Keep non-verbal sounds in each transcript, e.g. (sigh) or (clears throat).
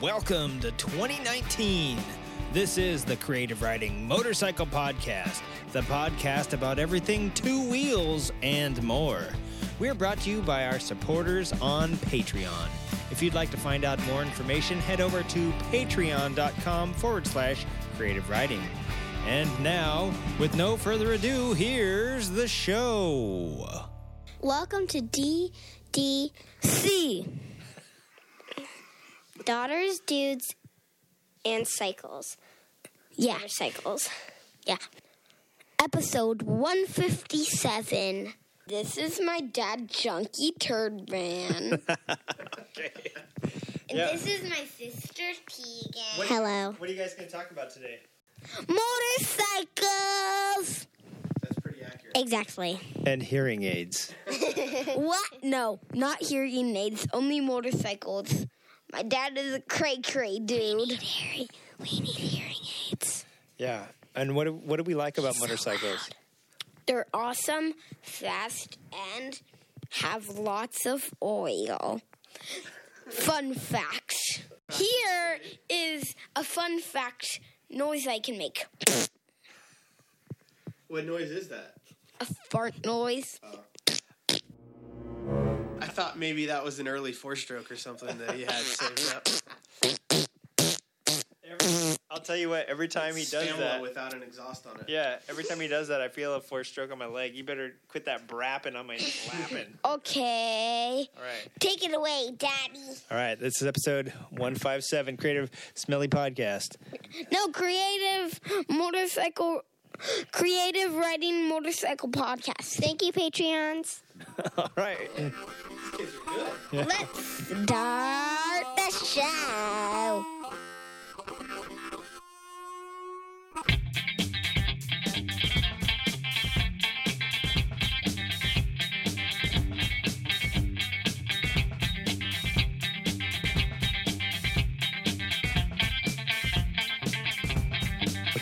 Welcome to 2019. This is the Creative Riding Motorcycle Podcast, the podcast about everything two wheels and more. We are brought to you by our supporters on Patreon. If you'd like to find out more information, head over to patreon.com forward slash creative riding. And now, with no further ado, here's the show. Welcome to DDC. Daughters, dudes, and cycles. Yeah. Motorcycles. Yeah. Episode 157. This is my dad, Junkie Turd Man. And Yeah. this is my sister, Tegan. Hello. What are you guys going to talk about today? Motorcycles! That's pretty accurate. Exactly. And hearing aids. (laughs) What? No, not hearing aids, only motorcycles. My dad is a cray cray dude. We need hearing, we need hearing aids. Yeah. And what do, what do we like about motorcycles? They're awesome, fast, and have lots of oil. Fun fact. Here is a fun fact noise I can make. What noise is that? A fart noise. Oh. I thought maybe that was an early four stroke or something that he had saved up. I'll tell you what, every time he does Spamla that. without an exhaust on it. Yeah, every time he does that, I feel a four stroke on my leg. You better quit that brapping on my (laughs) lapping. Okay. All right. Take it away, Daddy. All right. This is episode 157, Creative Smelly Podcast. No, creative motorcycle, creative riding motorcycle podcast. Thank you, Patreons. (laughs) All right. Let's start the show.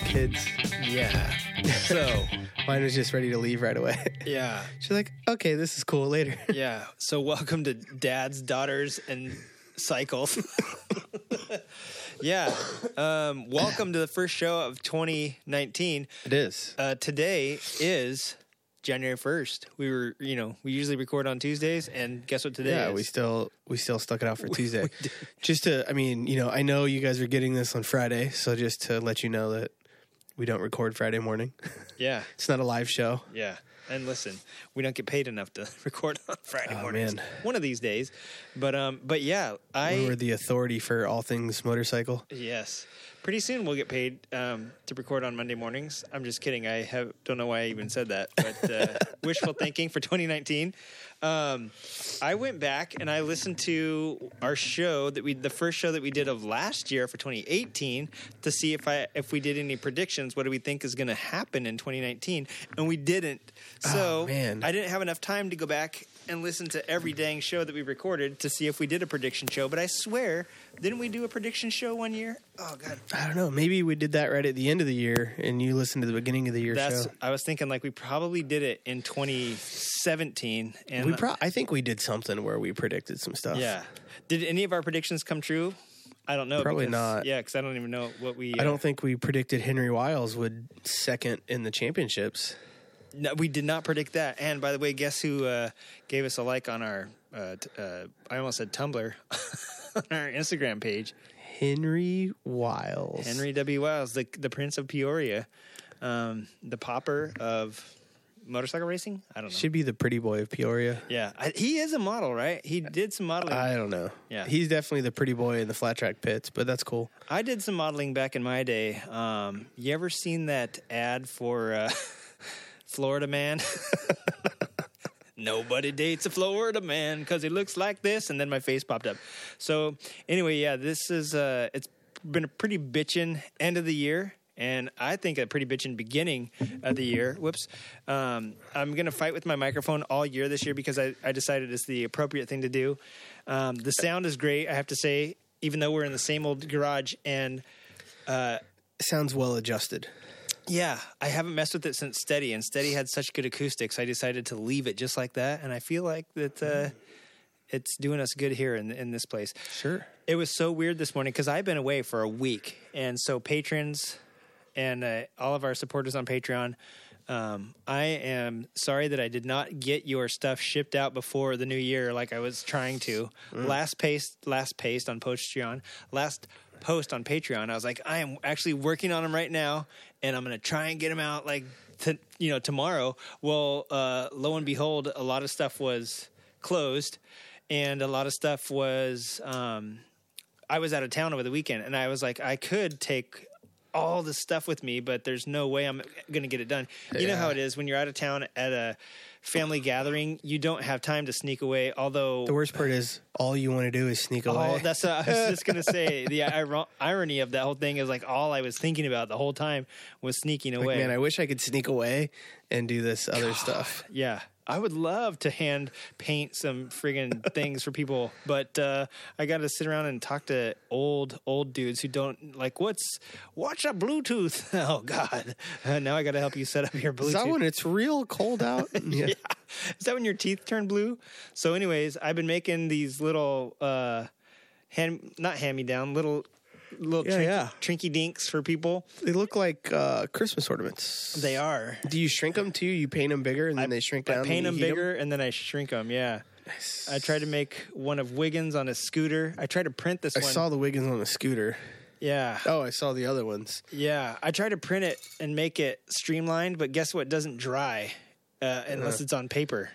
Kids. Yeah. So, Mine was just ready to leave right away. yeah. She's like, okay, this is cool later. Yeah. So, welcome to Dads, Daughters, and Cycles. (laughs) yeah. Um, welcome to the first show of 2019. It is. Uh, today is January 1st. We were, you know, we usually record on Tuesdays, and guess what today Yeah, is? we still we still stuck it out for (laughs) Tuesday. just to I mean, you know, I know you guys are getting this on Friday, so just to let you know that we don't record Friday morning. (laughs) yeah. it's not a live show. Yeah. And listen, we don't get paid enough to (laughs) record on Friday Oh, mornings. man. One of these days. But um but yeah, I We were the authority for all things motorcycle. yes. Pretty soon we'll get paid um, to record on Monday mornings. I'm just kidding. I have don't know why I even said that, but uh, (laughs) wishful thinking for 2019. Um, I went back and I listened to our show that we the first show that we did of last year for 2018 to see if I if we did any predictions. What do we think is going to happen in 2019? And we didn't. So Oh. I didn't have enough time to go back and listen to every dang show that we recorded to see if we did a prediction show. But I swear, didn't we do a prediction show one year? Oh God, I don't know. Maybe we did that right at the end of the year, and you listened to the beginning of the year that's. show. I was thinking like we probably did it in 2017, and We pro- I think we did something where we predicted some stuff. yeah. Did any of our predictions come true? I don't know. Probably because- not. Yeah, because I don't even know what we. I uh, don't think we predicted Henry Wiles would second in the championships. No, we did not predict that. And by the way, guess who uh, gave us a like on our? Uh, t- uh, I almost said Tumblr (laughs) on our Instagram page. Henry Wiles. Henry W. Wiles, the the Prince of Peoria, um, the Popper of motorcycle racing. I don't know. should be the pretty boy of Peoria. yeah, I, he is a model, right? He did some modeling. I don't know. Yeah. he's definitely the pretty boy in the flat track pits, but that's cool. I did some modeling back in my day. Um, you ever seen that ad for uh, (laughs) Florida Man? (laughs) Nobody dates a Florida man because he looks like this, and then my face popped up. So anyway, yeah, this is uh, it's been a pretty bitchin' end of the year, and I think a pretty bitchin' beginning of the year. Whoops, um, I'm gonna fight with my microphone all year this year because I, I decided it's the appropriate thing to do. Um, the sound is great, I have to say, even though we're in the same old garage and. Sounds well adjusted. Yeah, I haven't messed with it since Steady, and Steady had such good acoustics. I decided to leave it just like that, and I feel like that uh, it's doing us good here in in this place. Sure. It was so weird this morning because I've been away for a week, and so patrons and uh, all of our supporters on Patreon. Um, I am sorry that I did not get your stuff shipped out before the new year, like I was trying to. Last paste, last paste on Patreon, last post on Patreon. I was like, I am actually working on them right now, and I'm going to try and get them out like, to, you know, tomorrow. Well, uh, lo and behold, a lot of stuff was closed, and a lot of stuff was. Um, I was out of town over the weekend, and I was like, I could take all this stuff with me, but there's no way I'm going to get it done. You know how it is when you're out of town at a family gathering, you don't have time to sneak away. Although The worst part is all you want to do is sneak oh, away. Oh, that's what I was just gonna say. (laughs) The ir- irony of that whole thing is like all I was thinking about the whole time was sneaking like, away. man, I wish I could sneak away and do this other (sighs) stuff. yeah, I would love to hand paint some friggin' (laughs) things for people, but uh, I got to sit around and talk to old old dudes who don't like what's watch a Bluetooth. (laughs) Oh God, uh, now I got to help you set up your Bluetooth. Is that when it's real cold out? (laughs) yeah. Is that when your teeth turn blue? So, anyways, I've been making these little uh hand not hand me down, little little Yeah, trinky, yeah. trinky dinks for people. They look like uh, Christmas ornaments. They are. Do you shrink them too? You paint them bigger and then they shrink down. I paint them bigger and then I shrink them. Yeah. I tried to make one of Wiggins on a scooter. I tried to print this I one. saw the Wiggins on a scooter. yeah. Oh, I saw the other ones. Yeah. I tried to print it and make it streamlined, but guess what? It doesn't dry uh, unless it's on paper.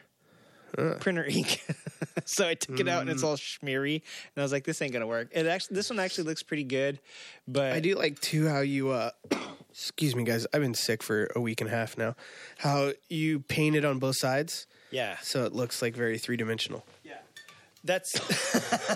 Printer ink. (laughs) (laughs) so I took it out and Mm. it's all schmeary, and I was like, "This ain't gonna work." It actually, this one actually looks pretty good, but I do like too how you uh (clears throat) excuse me guys, I've been sick for a week and a half now. How you paint it on both sides yeah, so it looks like very three dimensional. That's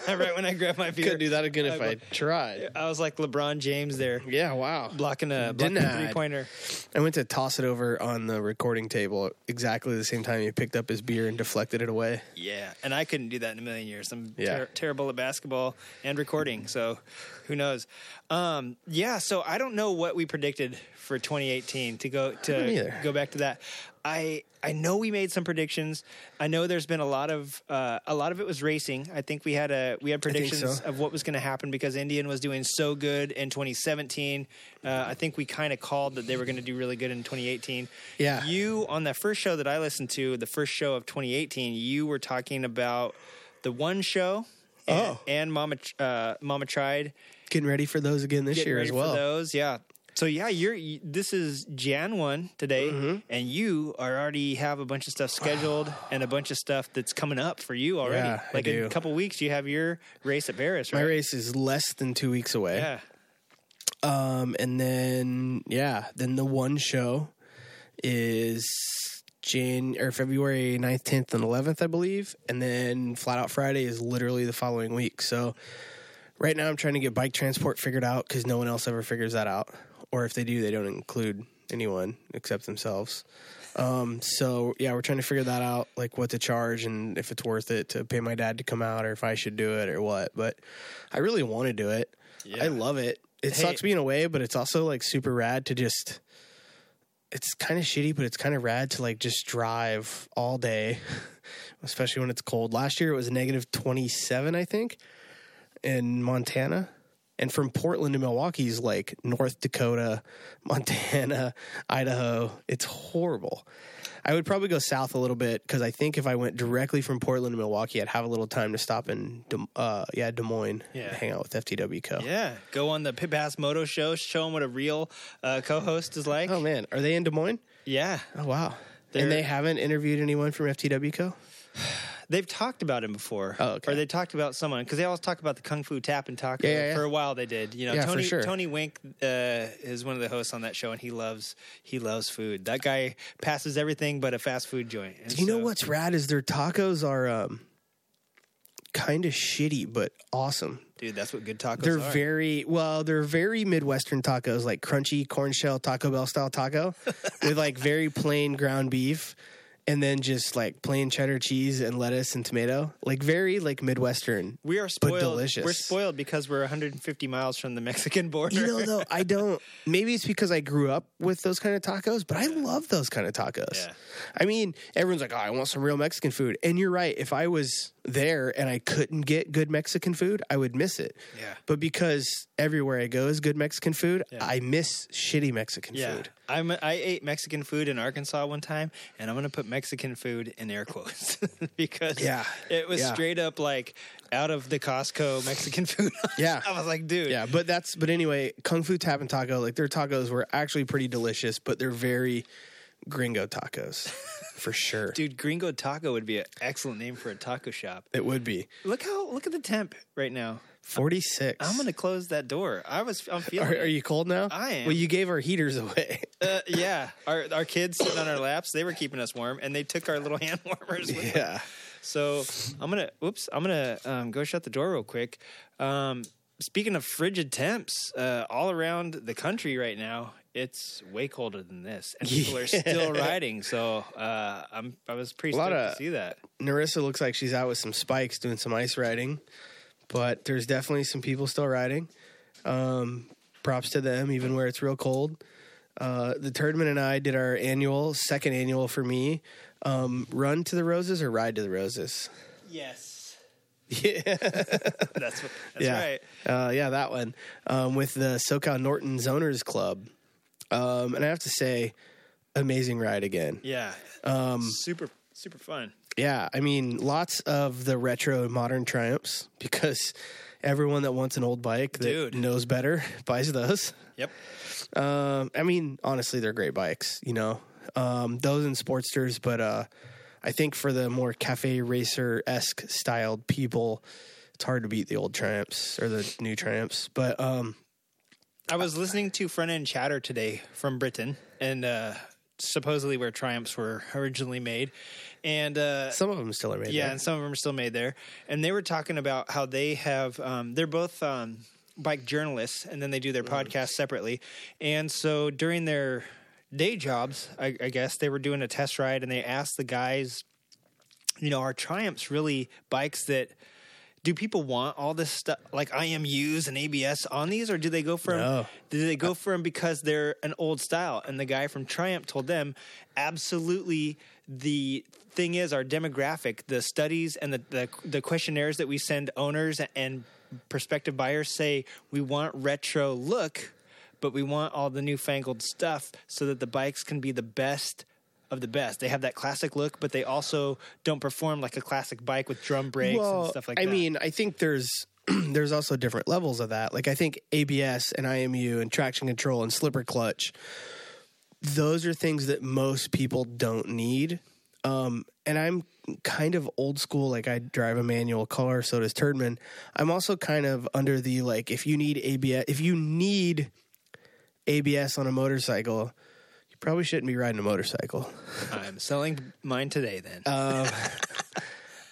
(laughs) right when I grabbed my beer. Could do that again if I tried. I was like LeBron James there, Yeah, wow. blocking a blocking a three pointer. I went to toss it over on the recording table exactly the same time he picked up his beer and deflected it away. Yeah, and I couldn't do that in a million years. I'm Yeah. ter- terrible at basketball and recording, so who knows? Um, yeah, so I don't know what we predicted for 2018 to go to go back to that. I I know we made some predictions. I know there's been a lot of uh, a lot of it was racing. I think we had a we had predictions so. of what was going to happen because Indian was doing so good in 2017. Uh, I think we kind of called that they were going to do really good in 2018. Yeah. You on that first show that I listened to, the first show of 2018, you were talking about the one show. And, Oh. and Mama uh, Mama tried Getting ready for those again this year as well. for those. Yeah. So yeah, you're. This is Jan one today, Mm-hmm. and you are already have a bunch of stuff scheduled (sighs) and a bunch of stuff that's coming up for you already. Yeah, like in a couple weeks, you have your race at Paris, right? My race is less than two weeks away. Yeah. Um, and then yeah, then the one show is Jan or February 9th, 10th, and 11th, I believe. And then Flat Out Friday is literally the following week. So right now I'm trying to get bike transport figured out because no one else ever figures that out. Or if they do, they don't include anyone except themselves. Um, so yeah, we're trying to figure that out, like what to charge and if it's worth it to pay my dad to come out or if I should do it or what. But I really want to do it. I love it. It Hey- sucks being away, but it's also like super rad to just. It's kind of shitty, but it's kind of rad to like just drive all day, (laughs) especially when it's cold. Last year it was negative twenty seven, I think, in Montana, and from Portland to Milwaukee is like North Dakota, (laughs) Montana, Idaho. It's horrible. I would probably go south a little bit because I think if I went directly from Portland to Milwaukee, I'd have a little time to stop in, Des- uh, yeah, Des Moines, Yeah. and hang out with FTW Co. Yeah. Go on the Pit Pass Moto show, show them what a real uh, co-host is like. Oh man, are they in Des Moines? Yeah. Oh wow. They're- and they haven't interviewed anyone from FTW Co. (sighs) (sighs) They've talked about him before. Oh, okay. Or they talked about someone because they always talk about the Kung Fu Tap and Taco. Yeah, yeah, yeah. For a while they did. You know, Tony sure. Tony Wink uh, is one of the hosts on that show, and he loves he loves food. That guy passes everything but a fast food joint. And Do you know so- what's rad is their tacos are um, kind of shitty but awesome. dude? That's what good tacos They're are. very well. They're very Midwestern tacos, like crunchy corn shell Taco Bell style taco, (laughs) with like very plain ground beef, and then just like plain cheddar cheese and lettuce and tomato. Like very like Midwestern. we are spoiled. delicious. We're spoiled because we're 150 miles from the Mexican border. You know, though, I don't. (laughs) Maybe it's because I grew up with those kind of tacos, but I love those kind of tacos. Yeah. I mean, everyone's like, "Oh, I want some real Mexican food," and you're right. If I was there and I couldn't get good Mexican food, I would miss it. Yeah. But because everywhere I go is good Mexican food, Yeah. I miss shitty Mexican Yeah, food. I'm. I ate Mexican food in Arkansas one time, and I'm gonna put Mexican food in air quotes (laughs) because Yeah, it was yeah. straight up like out of the Costco Mexican (laughs) food. Yeah. (laughs) I was like, dude, Yeah, but that's but anyway, Kung Fu Tap and Taco, like their tacos were actually pretty delicious, but they're very gringo tacos. For (laughs) sure. dude, Gringo Taco would be an excellent name for a taco shop. It would be. Look how look at the temp right now. 46. I'm gonna close that door. I was. I'm feeling. Are, are you cold now? I am. Well, you gave our heaters away. (laughs) Uh, yeah, (laughs) our our kids sitting on our laps, they were keeping us warm, and they took our little hand warmers. With them. yeah. So I'm gonna, whoops, I'm gonna um, go shut the door real quick. Um, speaking of frigid temps, uh, all around the country right now, it's way colder than this, and (laughs) people are still riding. So uh, I'm, I was pretty A stoked of- to see that. Narissa looks like she's out with some spikes doing some ice riding, but there's definitely some people still riding. Um, props to them, even where it's real cold. Uh, the Turdman and I did our annual, second annual for me. Um, run to the roses or ride to the roses? Yes, (laughs) Yeah, that's what, that's yeah, right. uh, yeah, that one um, with the SoCal Norton Owners Club. Um, and I have to say, amazing ride again. Yeah, Um, super super fun. Yeah, I mean, lots of the retro and modern triumphs because everyone that wants an old bike that Dude. knows better (laughs) buys those. Yep. Um, I mean, honestly, they're great bikes, you know, um, those and Sportsters, but uh, I think for the more cafe racer esque styled people, it's hard to beat the old Triumphs or the new Triumphs. But um, I was listening to Front End Chatter today from Britain, and uh, supposedly where Triumphs were originally made, and uh, some of them still are made. Yeah, there. and some of them are still made there. And they were talking about how they have, um, they're both um, bike journalists, and then they do their podcast separately. And so during their day jobs, I, I guess they were doing a test ride, and they asked the guys, you know, are Triumphs really bikes that? Do people want all this stuff like IMUs and ABS on these, or do they go for No. Do they go for them because they're an old style? And the guy from Triumph told them, absolutely. The thing is, our demographic, the studies and the, the the questionnaires that we send owners and prospective buyers say we want retro look, but we want all the newfangled stuff so that the bikes can be the best of the best. They have that classic look, but they also don't perform like a classic bike with drum brakes and stuff like I that. I mean, I think there's (clears throat) there's also different levels of that. Like I think ABS and IMU and traction control and slipper clutch, those are things that most people don't need. Um, and I'm kind of old school. Like I drive a manual car, so does Turdman. I'm also kind of under the like if you need ABS, if you need ABS on a motorcycle, probably shouldn't be riding a motorcycle. I'm selling mine today then. Um,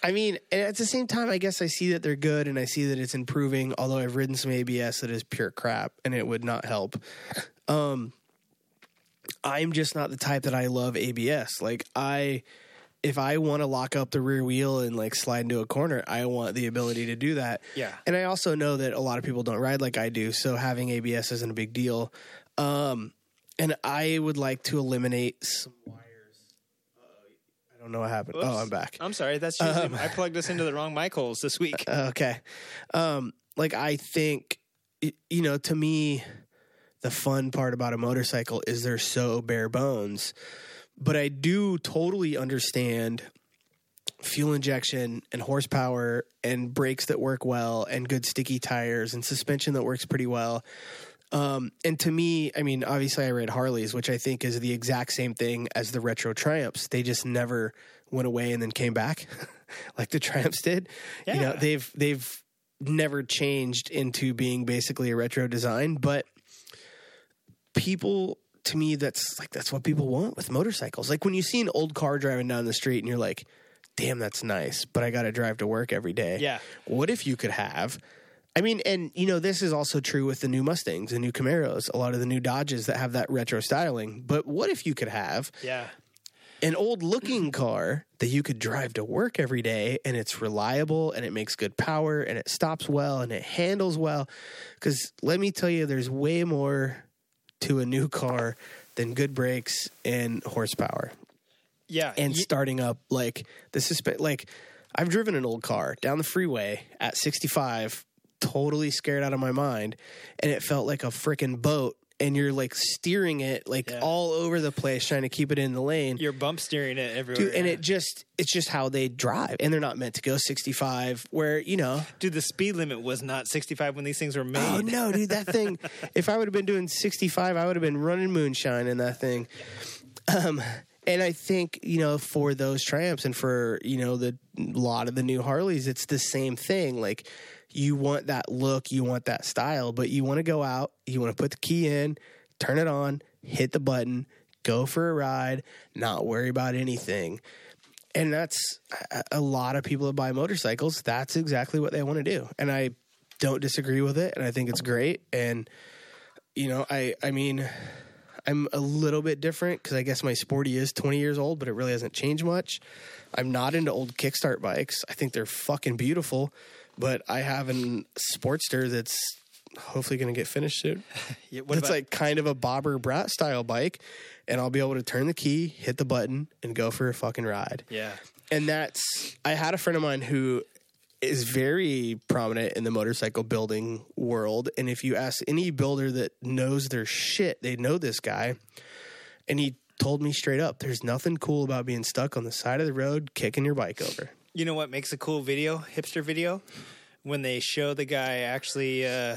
I mean, and at the same time, I guess I see that they're good and I see that it's improving. Although I've ridden some ABS that is pure crap and it would not help. Um, I'm just not the type that I love ABS. Like I, if I want to lock up the rear wheel and like slide into a corner, I want the ability to do that. Yeah. And I also know that a lot of people don't ride like I do, so having ABS isn't a big deal. Um, and I would like to eliminate some wires. Uh, I don't know what happened. Oh, I'm back. I'm sorry. That's usually, I plugged us into the wrong mic holes this week. (laughs) Okay. Um, like I think, you know, to me, the fun part about a motorcycle is they're so bare bones. But I do totally understand fuel injection and horsepower and brakes that work well and good sticky tires and suspension that works pretty well. Um, and to me, I mean, obviously I read Harleys, which I think is the exact same thing as the retro Triumphs. They just never went away and then came back (laughs) like the Triumphs did. You know, Yeah. they've they've never changed into being basically a retro design, but people to me that's like that's what people want with motorcycles. Like when you see an old car driving down the street and you're like, "Damn, that's nice," but I got to drive to work every day. Yeah. What if you could have I mean, and you know, this is also true with the new Mustangs, the new Camaros, a lot of the new Dodges that have that retro styling. But what if you could have Yeah. an old looking car that you could drive to work every day and it's reliable and it makes good power and it stops well and it handles well? Because let me tell you, there's way more to a new car than good brakes and horsepower Yeah. and starting up like the suspe- like I've driven an old car down the freeway at 65, totally scared out of my mind, and it felt like a freaking boat. And you're like steering it like Yeah. all over the place, trying to keep it in the lane. You're bump steering it everywhere. Dude, and yeah. it just it's just how they drive. And they're not meant to go 65 where, you know, Dude, the speed limit was not 65 when these things were made. Oh no, dude, that thing. (laughs) if I would have been doing 65, I would have been running moonshine in that thing. Um, and I think you know for those Triumphs and for you know the lot of the new Harleys, it's the same thing. Like you want that look, you want that style, but you want to go out, you want to put the key in, turn it on, hit the button, go for a ride, not worry about anything. And that's a- lot of people that buy motorcycles. That's exactly what they want to do, and I don't disagree with it, and I think it's great. And you know, I I mean, I'm a little bit different because I guess my sporty is 20 years old, but it really hasn't changed much. I'm not into old kickstart bikes. I think they're fucking beautiful, but I have an Sportster that's hopefully going to get finished soon. (laughs) Yeah, what it's about- like kind of a Bobber Brat style bike, and I'll be able to turn the key, hit the button, and go for a fucking ride yeah. and that's I had a friend of mine who is very prominent in the motorcycle building world and if you ask any builder that knows their shit they know this guy and he told me straight up there's nothing cool about being stuck on the side of the road kicking your bike over You know what makes a cool video, hipster video? When they show the guy actually uh,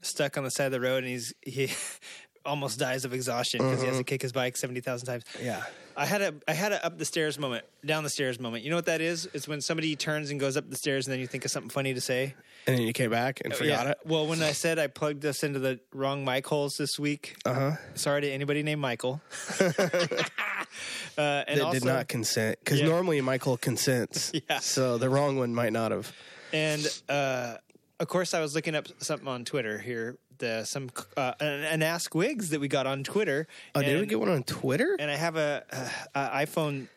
stuck on the side of the road and he's he (laughs) almost dies of exhaustion because he has to kick his bike seventy thousand times. yeah I had a I had a up the stairs moment, down the stairs moment. You know what that is? It's when somebody turns and goes up the stairs and then you think of something funny to say. and then you came back and forgot it Well, when I said I plugged us into the wrong mic holes this week, uh-huh sorry to anybody named Michael. (laughs) uh, and that also, did not consent because Yeah. normally Michael consents (laughs) Yeah. so the wrong one might not have And uh, of course, I was looking up something on Twitter here. The some uh, an, an Ask Wigs that we got on Twitter. oh did we get one on Twitter And I have a, a, a iPhone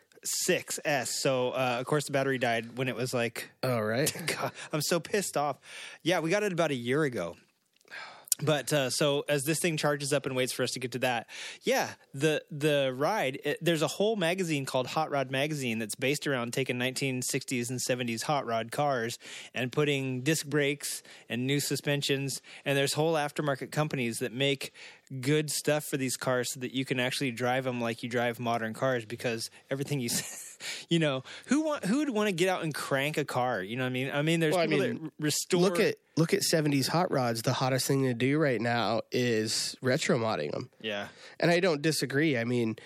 6s. So uh, of course the battery died when it was like. oh right (laughs) God, I'm so pissed off. Yeah, we got it about a year ago. But uh, so as this thing charges up and waits for us to get to that, yeah, the the ride. It, there's a whole magazine called Hot Rod Magazine that's based around taking 1960s and 70s hot rod cars and putting disc brakes and new suspensions. And there's whole aftermarket companies that make good stuff for these cars so that you can actually drive them like you drive modern cars because everything you. (laughs) You know who want who would want to get out and crank a car? You know what I mean? I mean, there's Well, I people mean, that restore. look at look at 70s hot rods the hottest thing to do right now is retro modding them yeah, and i don't disagree i mean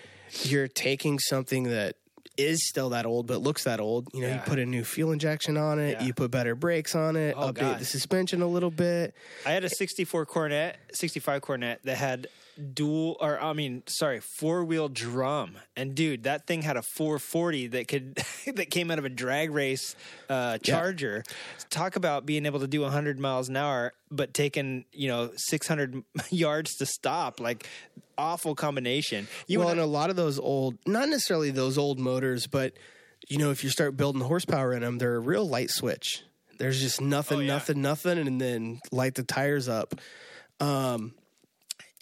you're taking something that is still that old but looks that old you know you put a new fuel injection on it Yeah. you put better brakes on it Oh, update God. the suspension a little bit I had a '64 Coronet, '65 Coronet that had dual, or I mean, sorry, four wheel drum. And dude, that thing had a 440 that could (laughs) that came out of a drag race uh, Charger. Talk about being able to do 100 miles an hour, but taking you know 600 (laughs) yards to stop. Like awful combination. You well and and I- a lot of those old not necessarily those old motors but you know if you start building horsepower in them they're a real light switch there's just nothing Oh, yeah. nothing nothing and then light the tires up um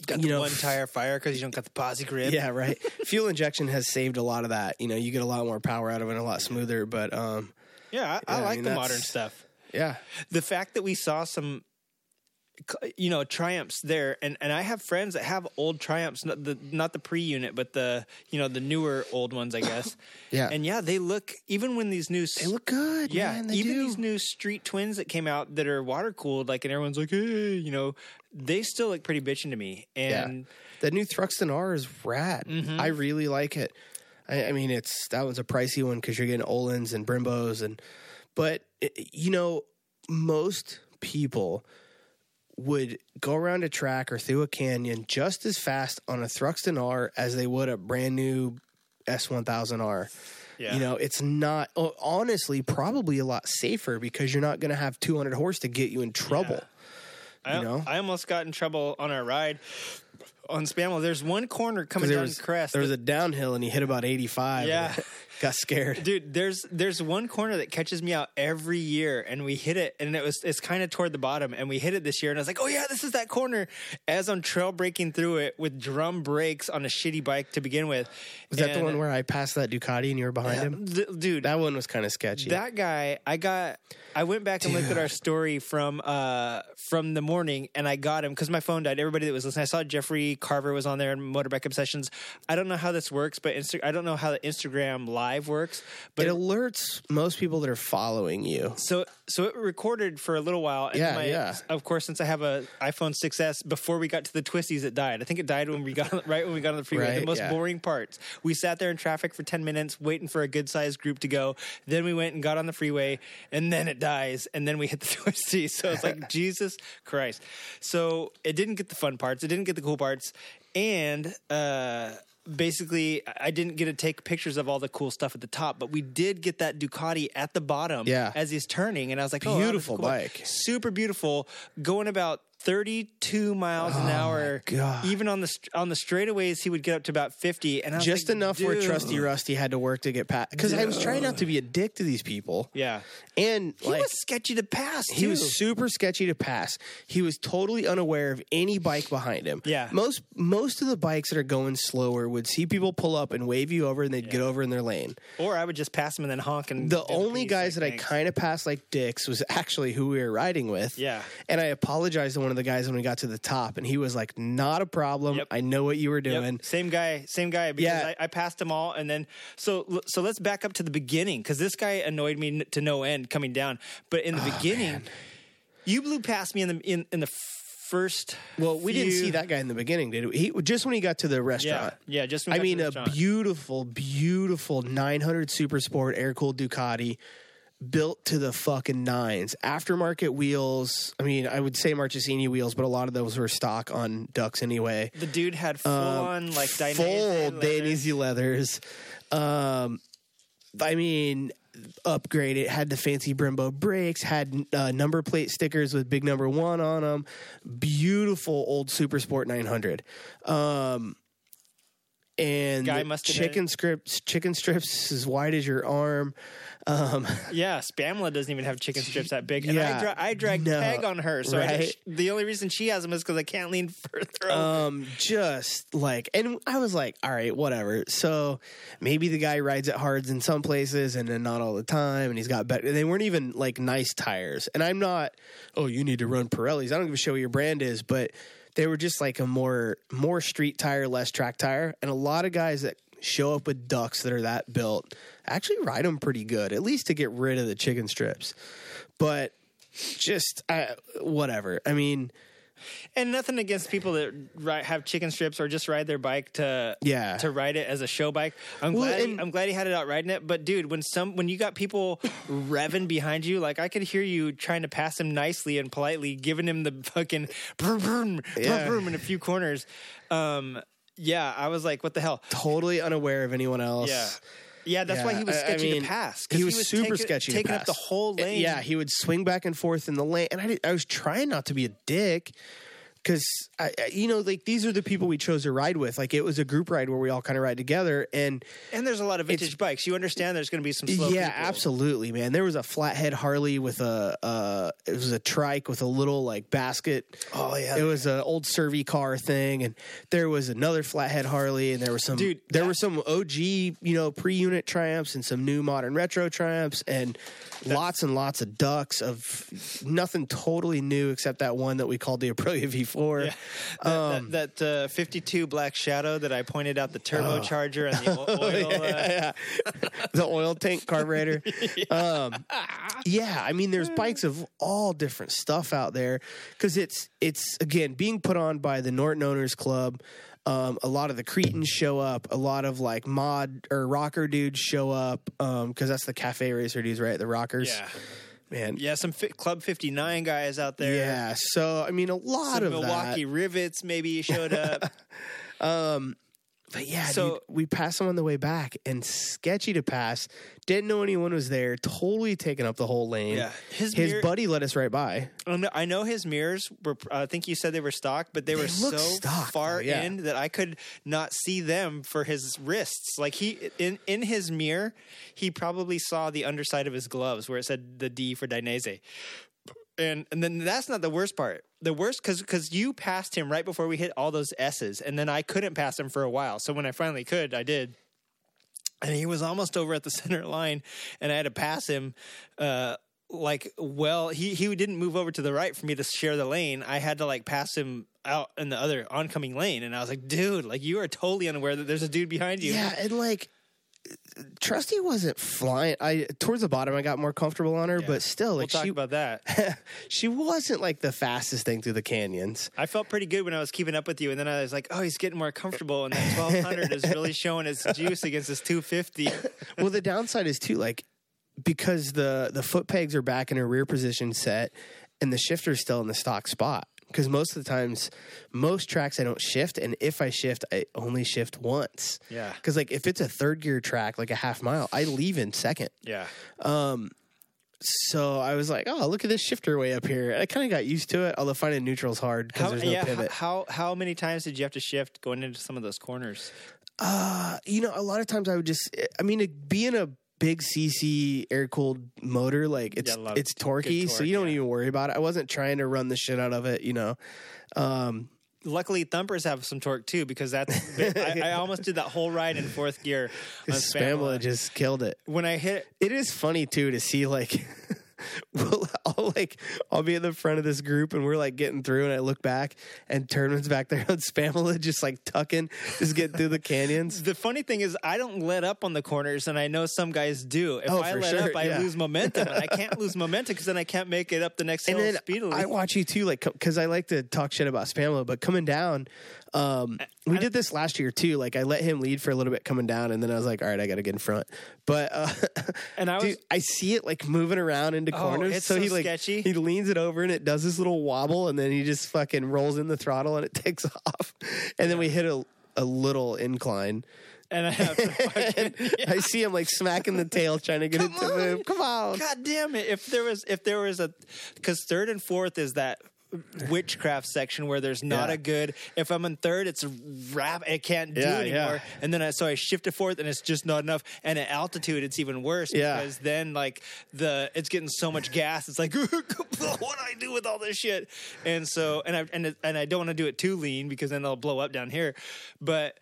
got you the know, one (laughs) tire fire because you don't got the posi grip. Yeah, right. (laughs) Fuel injection has saved a lot of that. You know, you get a lot more power out of it, a lot smoother. But um, yeah. I, I Yeah, I like mean, the modern stuff. yeah, the fact that we saw some you know triumphs there and and i have friends that have old triumphs not the not the pre-unit but the you know the newer old ones i guess (laughs) Yeah. and yeah they look even when these new they look good. yeah man, even do. these new street twins that came out that are water cooled like and everyone's like hey you know they still look pretty bitching to me yeah, and the new Thruxton R is rad. Mm-hmm. I really like it. I, I mean, it's that one's a pricey one because you're getting Öhlins and Brembos, and but it, you know, most people would go around a track or through a canyon just as fast on a Thruxton R as they would a brand new S1000R. yeah You know, it's not honestly probably a lot safer because you're not going to have 200 horse to get you in trouble. I, you know? I almost got in trouble on our ride on Spamla. There's one corner coming down was crest. there was a downhill and he hit about 85. Yeah. (laughs) got scared. Dude, there's there's one corner that catches me out every year, and we hit it, and it was it's kind of toward the bottom, and we hit it this year, and I was like, oh yeah, this is that corner. As I'm trail breaking through it with drum brakes on a shitty bike to begin with. Was that the one where I passed that Ducati and you were behind him? th- dude? That one was kind of sketchy. That guy, I got. I went back and looked at our story from uh from the morning, and I got him because my phone died. Everybody that was listening, I saw Jeffrey Carver was on there in Motorbike Obsessions. I don't know how this works, but Insta- I don't know how the Instagram Live works. But it alerts most people that are following you. so so it recorded for a little while. And Yeah, my, yeah. Of course, since I have a iPhone 6s, before we got to the twisties, it died. I think it died when we got (laughs) right when we got on the freeway. the most yeah. boring parts. We sat there in traffic for 10 minutes waiting for a good sized group to go. Then we went and got on the freeway, and then it dies, and then we hit the (laughs) twisties. So it's like (laughs) Jesus Christ. So it didn't get the fun parts. It didn't get the cool parts, and. uh Basically, I didn't get to take pictures of all the cool stuff at the top, but we did get that Ducati at the bottom Yeah. as he's turning, and I was like, "Oh, wow, Beautiful cool bike. super beautiful, going about 32 miles an oh hour. Oh God. Even on the on the straightaways, he would get up to about 50, and Just like, enough where Trusty Rusty had to work to get past. Because I was trying not to be a dick to these people. Yeah, And he like, was sketchy to pass. He was super sketchy to pass. He was totally unaware of any bike behind him. Yeah. Most most of the bikes that are going slower would see people pull up and wave you over and they'd get over in their lane. or I would just pass them and then honk. And The only piece, guys like, that I kind of passed like dicks was actually who we were riding with. Yeah. And I apologized to one of the guys when we got to the top and he was like, not a problem. Yep. I know what you were Yep, doing. Same guy, same guy. Because Yeah. I, I passed them all, and then so so let's back up to the beginning because this guy annoyed me to no end coming down. But in the Oh, beginning, you blew past me in the in, in the first. Well, we didn't see that guy in the beginning, did we? He just when he got to the restaurant. yeah. Just when I we got to mean, a beautiful, beautiful 900 Super Sport air cooled Ducati built to the fucking nines. Aftermarket wheels. I mean, I would say Marchesini wheels, but a lot of those were stock on Ducks anyway. The dude had full on like Full dynamic Dainese leathers. Um, I mean, upgraded. Had the fancy Brembo brakes. Had uh, number plate stickers with big number one on them. Beautiful old Super Sport 900. Um, and Guy the must have chicken strips, chicken strips as wide as your arm. Um, (laughs) Yeah, Spamla doesn't even have chicken strips that big. And Yeah, I, dra- I dragged no, Peg on her, so I right? just, the only reason she has them is because I can't lean (laughs) further. over. um, just like, and I was like, all right, whatever. So maybe the guy rides it hards in some places and then not all the time, and he's got better. They weren't even like nice tires, and I'm not. Oh, you need to run Pirellis. I don't give a shit what your brand is, but they were just like a more more street tire, less track tire, and a lot of guys that show up with ducks that are that built actually ride them pretty good, at least to get rid of the chicken strips. But just uh, whatever. I mean. and nothing against people that ri have chicken strips or just ride their bike to Yeah. to ride it as a show bike. I'm Well, glad and- I'm glad he had it out riding it. But dude, when some when you got people (laughs) revving behind you, like I could hear you trying to pass him nicely and politely, giving him the fucking (laughs) vroom, vroom, Yeah. vroom, vroom in a few corners. Um, yeah, I was like, what the hell? totally unaware of anyone else. Yeah. Yeah, that's why he was I- I sketchy mean, to pass. 'cause He was, super taking, sketchy taking up the whole lane. Yeah, he would swing back and forth in the lane, and I, did, I was trying not to be a dick because you know, like these are the people we chose to ride with. Like it was a group ride where we all kind of ride together, and and there's a lot of vintage bikes. You understand there's going to be some slow yeah, people. absolutely, man. There was a flathead Harley with a, uh, it was a trike with a little like basket. Oh, yeah. it was an old Servi-Car thing, and there was another flathead Harley, and there was some, Dude, there that- were some OG, you know, pre-unit Triumphs and some new modern retro Triumphs, and lots and lots of ducks of nothing totally new except that one that we called the Aprilia V4. Yeah. That, that, that uh, 52 Black Shadow that I pointed out the turbocharger and the o- oil. (laughs) uh, yeah, the oil tank carburetor. (laughs) Um, yeah, I mean, there's (laughs) bikes of all different stuff out there because it's it's again being put on by the Norton Owners Club. Um, a lot of the Cretans show up. A lot of like mod or rocker dudes show up because that's the cafe racer dudes, right? The rockers. yeah. Man. Yeah, some fi- Club 59 guys out there. Yeah. So I mean, a lot Some of Milwaukee that. Rivets maybe showed up. (laughs) Um, But yeah, So- dude, we passed him on the way back and sketchy to pass. Didn't know anyone was there. Totally taking up the whole lane. Yeah. His His mirror- buddy let us right by. I know- his mirrors were. I think you said they were stock, but they, were so stock, far yeah. in that I could not see them for his wrists. Like he in in his mirror, he probably saw the underside of his gloves where it said the D for Dainese. And and then that's not the worst part. The worst because because you passed him right before we hit all those S's, and then I couldn't pass him for a while. So when I finally could, I did and he was almost over at the (laughs) center line, and I had to pass him. Uh, like, well, he he didn't move over to the right for me to share the lane. I had to like pass him out in the other oncoming lane, and I was like, dude, like you are totally unaware that there's a dude behind you. Yeah, and like Trusty wasn't flying. I towards the bottom, I got more comfortable on her, but still, we'll like talk she about that. (laughs) she wasn't like the fastest thing through the canyons. I felt pretty good when I was keeping up with you, and then I was like, oh, he's getting more comfortable, and that 1200 is really showing its juice against his 250. (laughs) well, the downside is too like because the the foot pegs are back in a rear position set, and the shifter's still in the stock spot. Because most of the times, most tracks I don't shift, and if I shift, I only shift once. Yeah. Because like if it's a third gear track, like a half mile, I leave in second. Yeah. Um so I was like, oh, look at this shifter way up here. I kind of got used to it, although finding neutral's hard because there's no yeah, pivot. how how many times did you have to shift going into some of those corners? Uh, you know, a lot of times I would just, I mean, being a big CC air cooled motor, like it's Yeah, a lot of it's torquey, good so you don't yeah. even worry about it. I wasn't trying to run the shit out of it, you know. Um, Luckily, thumpers have some torque too because that's. (laughs) I, I almost did that whole ride in fourth gear (laughs) Spamla. just killed it. When I hit, It is funny too to see like. (laughs) (laughs) Well, I'll like I'll be in the front of this group and we're like getting through and I look back and Turdman's back there on (laughs) Spamla just like tucking, just getting through the canyons. (laughs) the funny thing is, I don't let up on the corners, and I know some guys do. If Oh, I let sure, up, I yeah. lose momentum, and I can't lose momentum because then I can't make it up the next hill and then speedily. I watch you too, like because I like to talk shit about Spamla, but coming down, um, we did this last year too. Like I let him lead for a little bit coming down, and then I was like, all right, I got to get in front. But uh, (laughs) And I was- dude, I see it like moving around into Oh, corners. so, so he like sketchy. he leans it over and it does this little wobble, and then he just fucking rolls in the throttle and it (laughs) takes off, and then we hit a a little incline. and I have to (laughs) fucking, I see him like smacking the tail, trying to get it to on. move. Come on. God damn it! If there was, if there was a, because third and fourth is that witchcraft section where there's not Yeah. a good. If I'm in third, it's a rap. It can't do Yeah, anymore. yeah. And then I so I shift to fourth, and it's just not enough. And at altitude, it's even worse because then like the it's getting so much gas. It's like (laughs) what do I do with all this shit? And so and I and and I don't want to do it too lean because then they'll blow up down here. But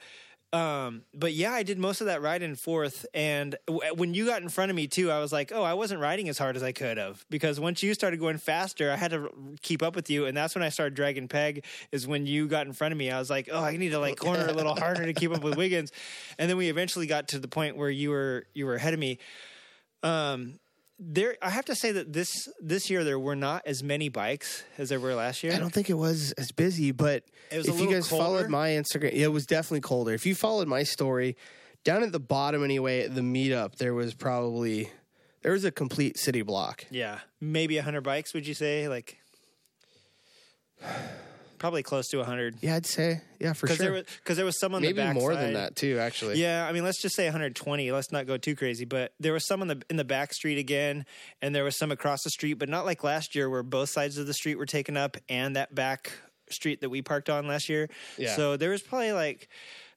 um, but yeah, I did most of that ride in fourth. And w- when you got in front of me too, I was like, oh, I wasn't riding as hard as I could have because once you started going faster, I had to r- keep up with you. And that's when I started dragging peg. Is when you got in front of me, I was like, oh, I need to like corner a little harder to keep up with (laughs) Wiggins. And then we eventually got to the point where you were you were ahead of me. Um, there, I have to say that this this year there were not as many bikes as there were last year. I don't think it was as busy, but It was a if you guys colder. followed my Instagram, it was definitely colder. If you followed my story, down at the bottom anyway, at the meetup, there was probably there was a complete city block. Yeah, maybe hundred bikes. Would you say like? Probably close to hundred. Yeah, I'd say yeah for Because sure. there was because there was some on the Maybe more than that too. Actually, Yeah, I mean, let's just say 120. Let's not go too crazy, but there was some in the in the back street again, and there was some across the street, but not like last year where both sides of the street were taken up and that back street that we parked on last year. Yeah. So there was probably like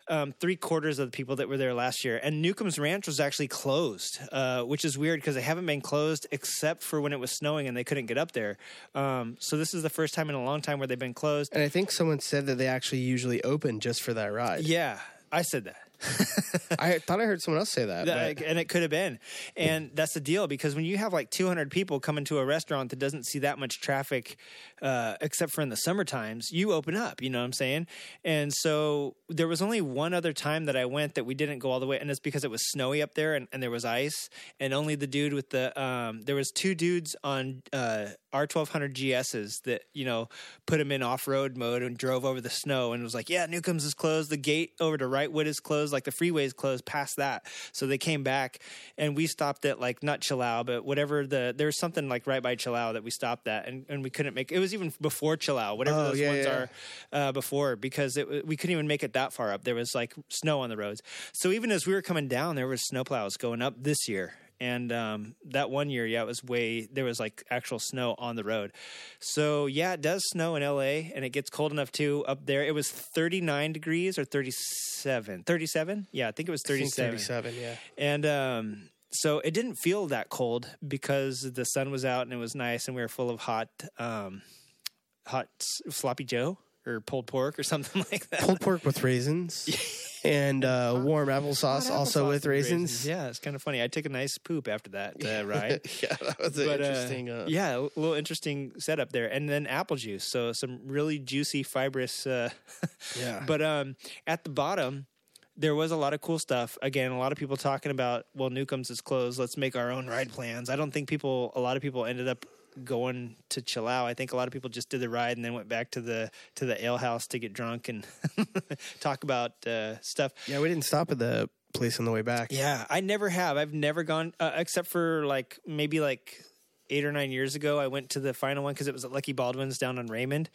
um, three quarters of the people that were there last year, and Newcomb's Ranch was actually closed, uh, which is weird because they haven't been closed except for when it was snowing and they couldn't get up there. Um, so this is the first time in a long time where they've been closed. and I think someone said that they actually usually open just for that ride. Yeah, I said that. (laughs) I thought I heard someone else say that. That- and it could have been. And that's the deal because when you have like 200 people coming to a restaurant that doesn't see that much traffic, uh, except for in the summer times, you open up. You know what I'm saying? And so there was only one other time that I went that we didn't go all the way, and it's because it was snowy up there and, and there was ice, and only the dude with the um, there was two dudes on uh, R1200 GSs that you know put them in off road mode and drove over the snow and was like, yeah, Newcombs is closed. The gate over to Wrightwood is closed. Like the freeway is closed past that. So they came back and we stopped at like not Chilao, but whatever the there was something like right by Chilao that we stopped at and, and we couldn't make. It was even before Chilao, whatever Oh, those yeah, ones yeah. are uh, before because it, we couldn't even make it that far up. There was like snow on the roads. So even as we were coming down, there was snowplows going up this year. And um, that one year, yeah, it was way, there was like actual snow on the road. So yeah, it does snow in LA and it gets cold enough too up there. It was 39 degrees or 37. 37? Yeah, I think it was I think 37. 37, yeah. And um, so it didn't feel that cold because the sun was out and it was nice and we were full of hot, um, hot sloppy Joe or pulled pork or (laughs) something like that. Pulled pork with raisins (laughs) and uh, warm applesauce, Hot also applesauce with raisins. Yeah, it's kind of funny. I took a nice poop after that uh, ride. (laughs) yeah, that was an But, uh, interesting. Uh, yeah, a little interesting setup there, and then apple juice. So some really juicy, fibrous. Uh, Yeah. But um, at the bottom, there was a lot of cool stuff. Again, a lot of people talking about, well, Newcombs is closed. Let's make our own ride plans. I don't think people. A lot of people ended up going to chill out. I think a lot of people just did the ride and then went back to the to the ale house to get drunk and (laughs) talk about uh, stuff. yeah, we didn't stop at the place on the way back. Yeah, I never have. I've never gone uh, except for like maybe like eight or nine years ago. I went to the final one because it was at Lucky Baldwin's down on Raymond,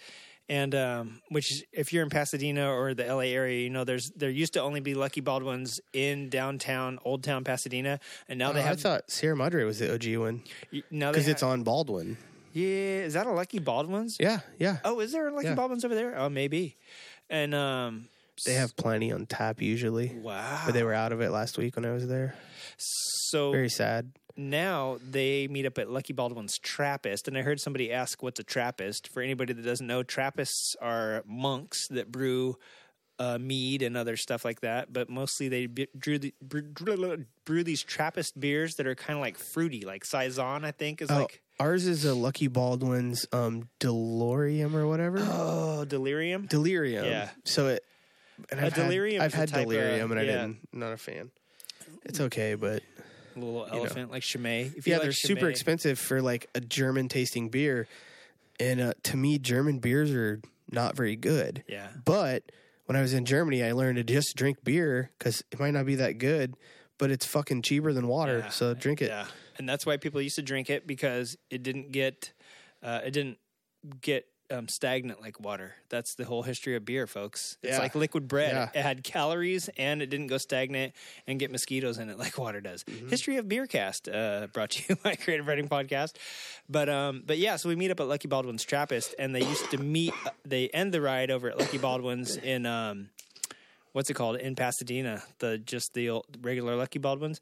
and um, which if you're in Pasadena or the LA area, you know there's there used to only be Lucky Baldwin's in downtown Old Town Pasadena, and now Oh, they have. I thought Sierra Madre was the OG one now because it's on Baldwin. yeah. Is that a Lucky Baldwin's? Yeah, yeah. Oh, is there a Lucky Yeah. Baldwin's over there? Oh, maybe. And um, They have plenty on tap usually, wow. but they were out of it last week when I was there. so Very sad. Now they meet up at Lucky Baldwin's Trappist, and I heard somebody ask, "What's a Trappist?" For anybody that doesn't know, Trappists are monks that brew uh, mead and other stuff like that. But mostly they drew the, brew, brew these Trappist beers that are kind of like fruity, like saison. I think is Oh, like ours is a Lucky Baldwin's um, Delirium or whatever. oh delirium. delirium. Yeah. So it. And A I've had- delirium I've had type of- delirium, and I yeah. didn't. Not a fan. It's okay, but A little elephant like Chimay. If you yeah, like they're super expensive for like a German tasting beer, and uh, to me, German beers are not very good. Yeah. But when I was in Germany, I learned to just drink beer because it might not be that good, but it's fucking cheaper than water. Yeah. So drink it. Yeah, and that's why people used to drink it because it didn't get uh, it didn't get um, stagnant like water. That's the whole history of beer, folks. It's Yeah. like liquid bread. Yeah. It had calories and it didn't go stagnant and get mosquitoes in it (laughs) like water does. Mm-hmm. History of Beercast uh, brought to you (laughs) by Creative Riding Podcast. But um, but yeah, so we meet up at Lucky Baldwin's Trappist, and they used to meet. They end the ride over at Lucky Baldwin's in um, what's it called in Pasadena? The just the old, regular Lucky Baldwins.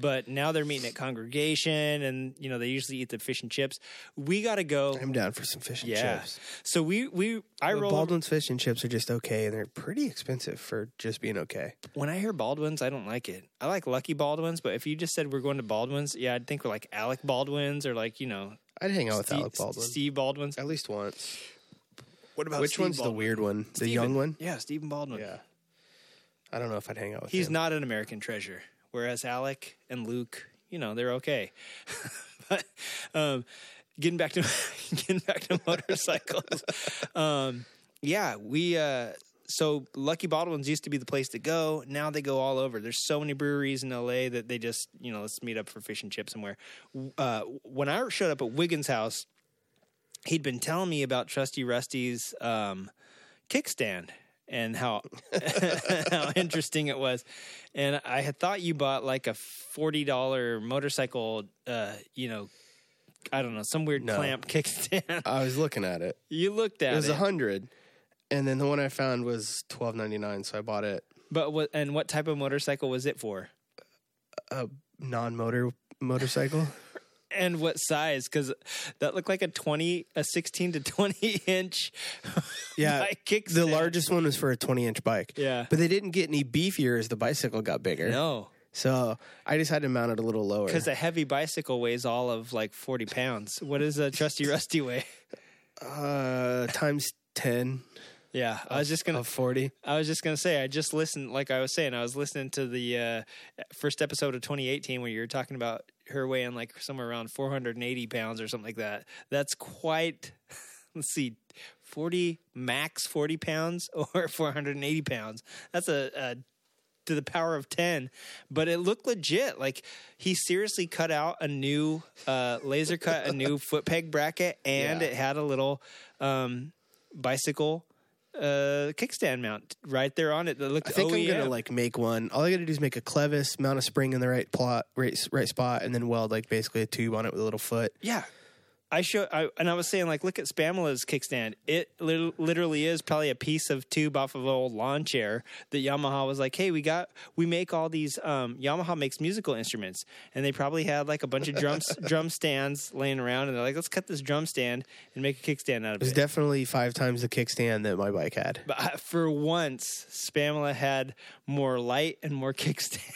But now they're meeting at congregation, and you know they usually eat the fish and chips. We got to go. I'm down for some fish and Yeah. chips. So we we I But roll Baldwin's fish and chips are just okay, and they're pretty expensive for just being okay. when I hear Baldwin's, I don't like it. I like Lucky Baldwin's, but if you just said we're going to Baldwin's, yeah, I'd think we're like Alec Baldwin's or like you know I'd hang out with Alec Baldwin Steve Baldwin's. at least once. What about Which one's the weird one? The young one? Yeah, Stephen Baldwin. Yeah. I don't know if I'd hang out with He's him. He's not an American treasure, whereas Alec and Luke, you know, they're okay. (laughs) but um, getting back to (laughs) getting back to motorcycles, (laughs) um, yeah, we. Uh, so Lucky Baldwin's used to be the place to go. Now they go all over. There's so many breweries in LA that they just, you know, let's meet up for fish and chips somewhere. Uh, when I showed up at Wiggins' house, he'd been telling me about Trusty Rusty's um, kickstand and how (laughs) (laughs) how interesting it was. And I had thought you bought like a forty dollar motorcycle, uh, you know, I don't know, some weird No. clamp kickstand. I was looking at it. you looked at It was it, was a hundred, and then the one I found was twelve ninety nine. So I bought it but what and what type of motorcycle was it for? a non motor motorcycle. (laughs) And what size? Because that looked like a twenty, a sixteen to twenty (laughs) inch. Yeah, the largest one was for a twenty inch bike. Yeah. but they didn't get any beefier as the bicycle got bigger. No, So I just had to mount it a little lower. because a heavy bicycle weighs all of like forty pounds. What does a trusty rusty weigh? uh, times ten Yeah, I was just gonna. forty. I was just gonna say. I just listened, like I was saying, I was listening to the uh, first episode of 2018 where you were talking about her weighing like somewhere around 480 pounds or something like that. That's quite. (laughs) Let's see, 40 max 40 pounds (laughs) or 480 pounds. That's a, a to the power of 10 but it looked legit like he seriously cut out a new uh, laser cut a new (laughs) foot peg bracket and Yeah. it had a little um, bicycle uh, kickstand mount right there on it that looked I think I'm gonna like make one. All I gotta do is make a clevis, mount a spring in the right plot, right, right spot, and then weld like basically a tube on it with a little foot. Yeah. I show, I, and I was saying, like, look at Spamela's kickstand. It lit- literally is probably a piece of tube off of an old lawn chair that Yamaha was like, "Hey, we got, we make all these. Um, Yamaha makes musical instruments, and they probably had like a bunch of drums, (laughs) drum stands laying around, and they're like, let's cut this drum stand and make a kickstand out of It was it. definitely five times the kickstand that my bike had. but I- for once, Spamela had more light and more (laughs) kickstand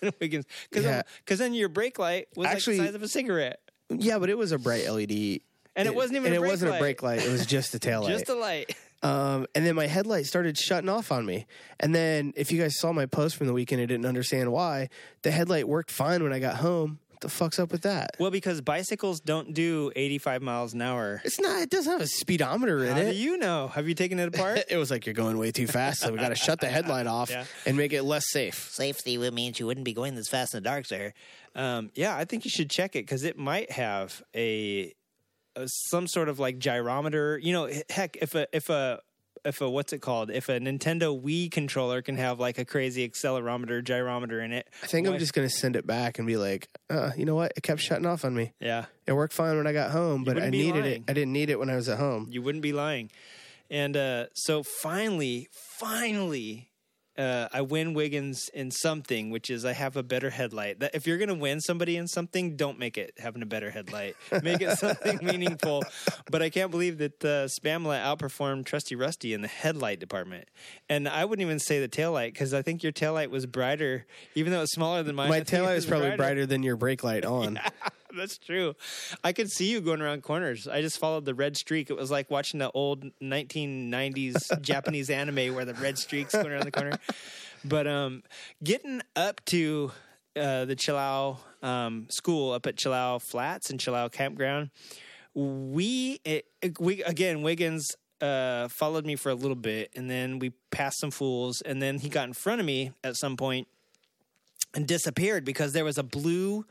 than Wiggins, because Yeah. then your brake light was Actually- like the size of a cigarette, Yeah, but it was a bright LED. and it, wasn't even and a it brake wasn't light. a brake light. It was just a (laughs) tail light. just a light. Um, and then my headlight started shutting off on me. And then, if you guys saw my post from the weekend and didn't understand why, the headlight worked fine when I got home. What the fuck's up with that? Well, because bicycles don't do 85 miles an hour. It's not. It doesn't have a speedometer in How do it. you know? Have you taken it apart? (laughs) It was like you're going way too fast, so we got to shut the headlight off (laughs) Yeah. and make it less safe. Safety would mean you wouldn't be going this fast in the dark, sir. Um, yeah, I think you should check it because it might have a, a some sort of like gyrometer. You know, heck, if a if a if a what's it called? If a Nintendo Wii controller can have like a crazy accelerometer, gyrometer in it, I think I'm just gonna send it back and be like, uh, you know what? It kept shutting off on me. yeah. It worked fine when I got home, but I needed lying. it. I didn't need it when I was at home. You wouldn't be lying. And uh, so finally, finally, uh, I win Wiggins in something, which is I have a better headlight. That if you're going to win somebody in something, don't make it having a better headlight. Make it something (laughs) meaningful. But I can't believe that uh, Spamla outperformed Trusty Rusty in the headlight department. And I wouldn't even say the taillight because I think your taillight was brighter, even though it's smaller than mine. My I think tail light was probably brighter. brighter than your brake light on. (laughs) (laughs) That's true. I could see you going around corners. I just followed the red streak. It was like watching the old 1990s (laughs) Japanese anime where the red streaks going around the corner. But um, getting up to uh, the Chilao um, school up at Chilao Flats and Chilao Campground, we it, we again Wiggins uh, followed me for a little bit, and then we passed some fools, and then he got in front of me at some point and disappeared because there was a blue.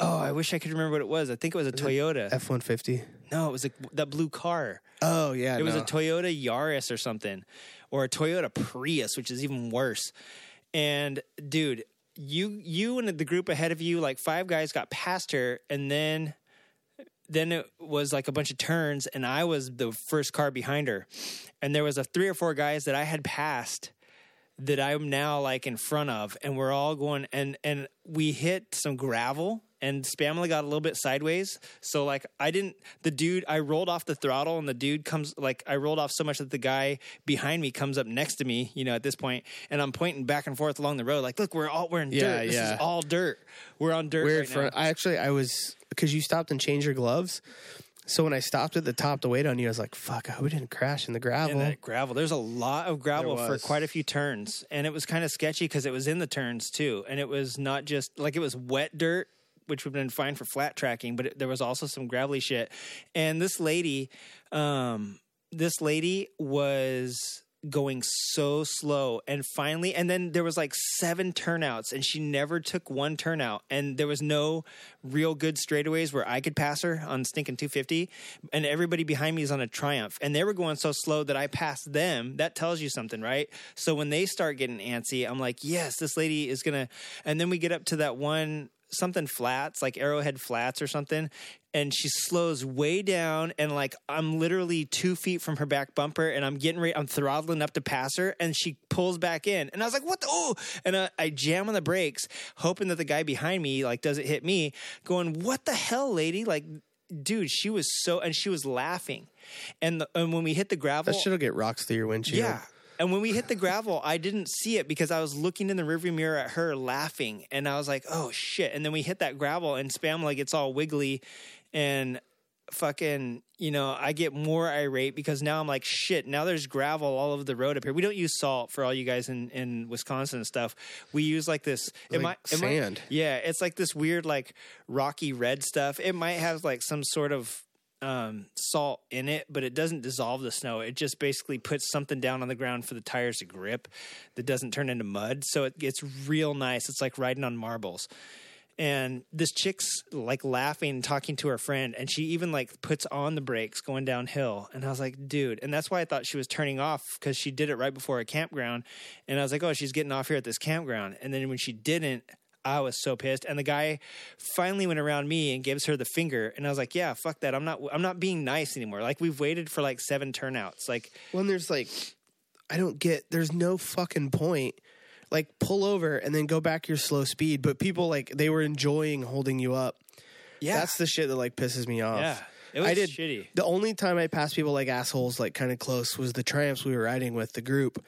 Oh, I wish I could remember what it was. I think it was a Toyota. F one fifty. no, it was a, that blue car. Oh yeah, It was a Toyota Yaris or something, or a Toyota Prius, which is even worse. And dude, you you and the group ahead of you, like five guys, got past her, and then then it was like a bunch of turns, and I was the first car behind her, and there was a three or four guys that I had passed that I'm now like in front of, and we're all going and and we hit some gravel. And Spamla got a little bit sideways, so like I didn't. The dude, I rolled off the throttle, and the dude comes like I rolled off so much that the guy behind me comes up next to me. You know, at this point, and I'm pointing back and forth along the road, like, look, we're all we're in Yeah, dirt. This yeah. is all dirt. We're on dirt weird right front. I actually I was because you stopped and changed your gloves. So when I stopped at the top to wait on you, I was like, "Fuck! I hope we didn't crash in the gravel." in gravel. There's a lot of gravel for quite a few turns, and it was kind of sketchy because it was in the turns too, and it was not just like it was wet dirt, which would have been fine for flat tracking, but it, there was also some gravelly shit. And this lady, um, this lady was going so slow and finally and then there was like seven turnouts and she never took one turnout. And there was no real good straightaways where I could pass her on stinking 250 and everybody behind me is on a triumph. And they were going so slow that I passed them. That tells you something right? So when they start getting antsy I'm like yes this lady is gonna and then we get up to that one something flats, like Arrowhead Flats or something, and she slows way down, and like I'm literally two feet from her back bumper, and I'm getting ready, I'm throttling up to pass her, and she pulls back in, and I was like, "What the?" Oh, and I, I jam on the brakes, hoping that the guy behind me like doesn't hit me, going, "What the hell, lady?" Like. Dude, she was so, and she was laughing, and the, and when we hit the gravel, that shit'll get rocks through your windshield. yeah. And when we hit the gravel, I didn't see it because I was looking in the rearview mirror at her laughing. And I was like, oh shit. And then we hit that gravel and spam like it's all wiggly and fucking you know, I get more irate because now I'm like, shit, now there's gravel all over the road up here. We don't use salt for all you guys in, in Wisconsin and stuff. We use like this it Like might, it might- sand. yeah, it's like this weird, like rocky red stuff. It might have like some sort of um, salt in it, but it doesn't dissolve the snow. It just basically puts something down on the ground for the tires to grip that doesn't turn into mud. So it gets real nice. It's like riding on marbles and this chick's like laughing and talking to her friend and she even like puts on the brakes going downhill and i was like dude and that's why i thought she was turning off because she did it right before a campground and i was like oh she's getting off here at this campground and then when she didn't i was so pissed and the guy finally went around me and gives her the finger and i was like yeah fuck that i'm not i'm not being nice anymore like we've waited for like seven turnouts like When there's like, I don't get. There's no fucking point. Like pull over and then go back your slow speed. But people like they were enjoying holding you up. yeah That's the shit that like pisses me off. yeah it was I did shitty The only time I passed people like assholes, like kind of close, was the triumphs we were riding with the group.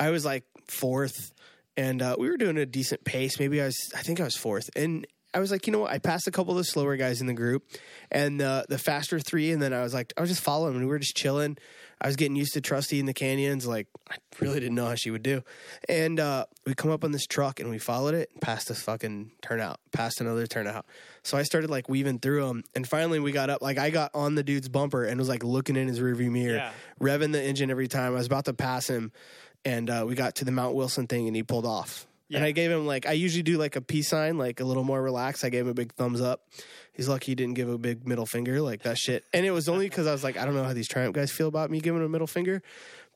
I was like fourth, and uh, we were doing a decent pace. Maybe I was, I think I was fourth, and I was like, you know what? I passed a couple of the slower guys in the group, and uh, the faster three, and then I was like, I was just following, and we were just chilling. I was getting used to Trusty in the canyons, like I really didn't know how she would do. And uh, we come up on this truck, and we followed it, past this fucking turnout, past another turnout. So I started like weaving through them, and finally we got up. Like I got on the dude's bumper and was like looking in his rearview mirror, Yeah. revving the engine every time. I was about to pass him, and uh, we got to the Mount Wilson thing, and he pulled off. And I gave him like I usually do like a peace sign, like a little more relaxed. I gave him a big thumbs up. He's lucky he didn't give a big middle finger like that shit. And it was only because I was like, I don't know how these Triumph guys feel about me giving a middle finger,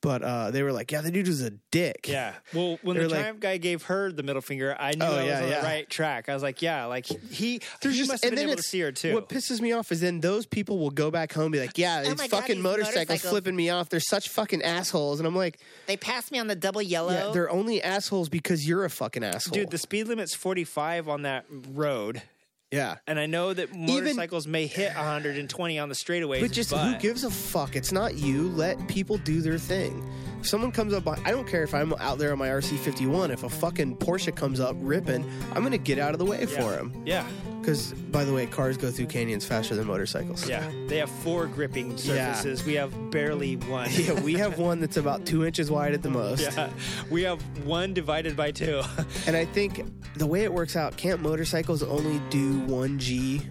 but uh, they were like, yeah, the dude was a dick. Yeah. Well, when the They're like- Triumph guy gave her the middle finger, I knew Oh, I was yeah, on yeah. the right track. I was like, yeah, like he, There's he just must have and been then able to it's see her too. What pisses me off is then those people will go back home and be like, "Yeah, these my God, fucking these motorcycles, motorcycles. flipping me off. They're such fucking assholes." And I'm like, They passed me on the double yellow. "Yeah, they're only assholes because you're a fucking asshole." Dude, the speed limit's 45 on that road. Yeah. And I know that motorcycles may hit 120 on the straightaways. But just who gives a fuck? It's not you. Let people do their thing. If someone comes up, I don't care if I'm out there on my RC51. If a fucking Porsche comes up ripping, I'm gonna get out of the way for him. Yeah. Because, by the way, cars go through canyons faster than motorcycles. Yeah. They have four gripping surfaces. Yeah. We have barely one. (laughs) Yeah, we have one that's about two inches wide at the most. Yeah. We have one divided by two. (laughs) And I think the way it works out, can't motorcycles only do one G